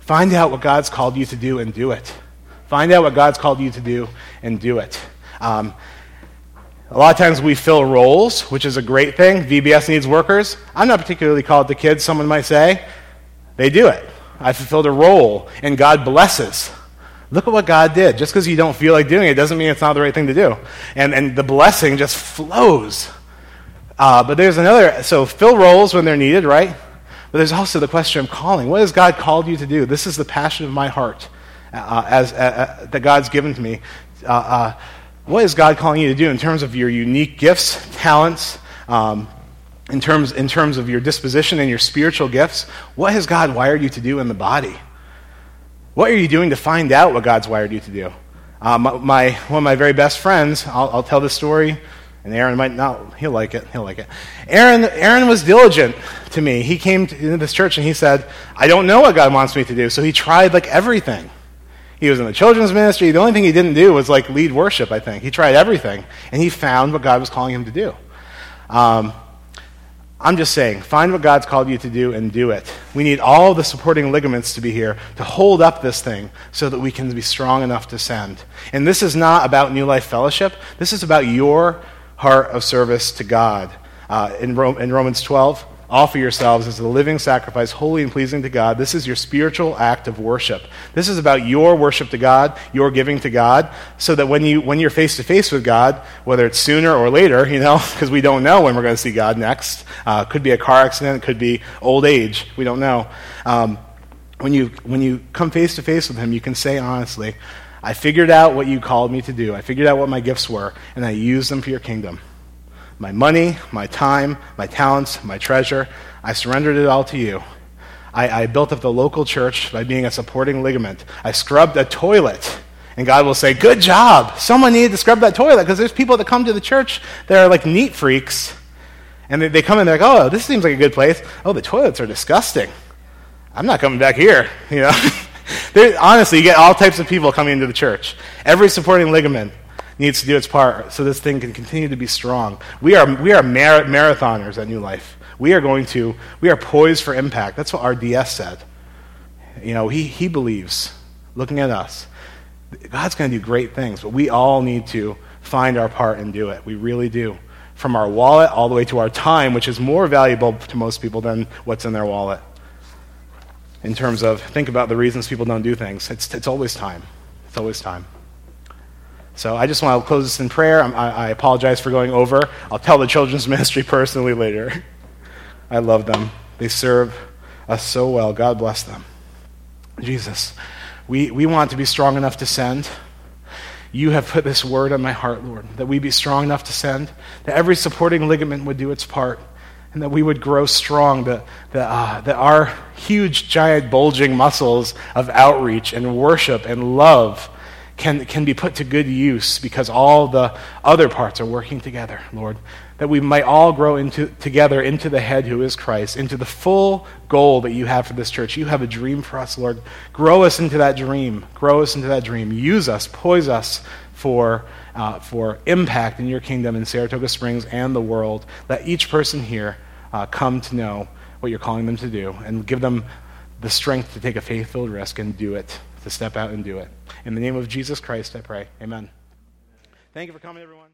[SPEAKER 1] find out what God's called you to do and do it. Find out what God's called you to do and do it. Um, a lot of times we fill roles, which is a great thing. VBS needs workers. I'm not particularly called to kids, someone might say. They do it. I fulfilled a role, and God blesses. Look at what God did. Just because you don't feel like doing it doesn't mean it's not the right thing to do. And, and the blessing just flows. Uh, but there's another, so fill roles when they're needed, right? But there's also the question of calling. What has God called you to do? This is the passion of my heart uh, as, uh, uh that God's given to me. What is God calling you to do in terms of your unique gifts, talents, um, in, terms, in terms of your disposition and your spiritual gifts? What has God wired you to do in the body? What are you doing to find out what God's wired you to do? Uh, my, my, one of my very best friends, I'll, I'll tell this story, and Aaron might not, he'll like it, he'll like it. Aaron, Aaron was diligent to me. He came to this church and he said, I don't know what God wants me to do. So he tried like everything. He was in the children's ministry. The only thing he didn't do was like lead worship, I think. He tried everything, and he found what God was calling him to do. Um, I'm just saying, find what God's called you to do and do it. We need all the supporting ligaments to be here to hold up this thing so that we can be strong enough to send. And this is not about New Life Fellowship. This is about your heart of service to God. Uh, in, in Romans 12, offer yourselves as a living sacrifice, holy and pleasing to God. This is your spiritual act of worship. This is about your worship to God, your giving to God, so that when, you, when you're face to face with God, whether it's sooner or later, you know, [laughs] because we don't know when we're going to see God next. Uh, could be a car accident, could be old age, we don't know. Um, when, you, when you come face to face with Him, you can say honestly, I figured out what you called me to do. I figured out what my gifts were, and I used them for your kingdom my money, my time, my talents, my treasure. I surrendered it all to you. I, I, built up the local church by being a supporting ligament. I scrubbed a toilet. And God will say, Good job. Someone needed to scrub that toilet because there's people that come to the church that are like neat freaks. And they, they come in, they're like, Oh, this seems like a good place. Oh, the toilets are disgusting. I'm not coming back here. [laughs] You know? [laughs] honestly, you get all types of people coming into the church. Every supporting ligament needs to do its part so this thing can continue to be strong. We are, we are mar- marathoners at New Life. We are going to, we are poised for impact. That's what our DS said. You know, he, he believes, looking at us, God's going to do great things, but we all need to find our part and do it. We really do. From our wallet all the way to our time, which is more valuable to most people than what's in their wallet. In terms of, think about the reasons people don't do things. It's, it's always time. It's always time. So I just want to close this in prayer. I, I apologize for going over. I'll tell the children's [laughs] ministry personally later. I love them. They serve us so well. God bless them. Jesus, we, we want to be strong enough to send. You have put this word on my heart, Lord, that we be strong enough to send, that every supporting ligament would do its part, and that we would grow strong, that, that, uh, that our huge, giant, bulging muscles of outreach and worship and love can, can be put to good use because all the other parts are working together, Lord. That we might all grow into, together into the head who is Christ, into the full goal that you have for this church. You have a dream for us, Lord. Grow us into that dream. Grow us into that dream. Use us, poise us for, uh, for impact in your kingdom in Saratoga Springs and the world. Let each person here uh, come to know what you're calling them to do and give them the strength to take a faith filled risk and do it, to step out and do it. In the name of Jesus Christ, I pray. Amen. Thank you for coming, everyone.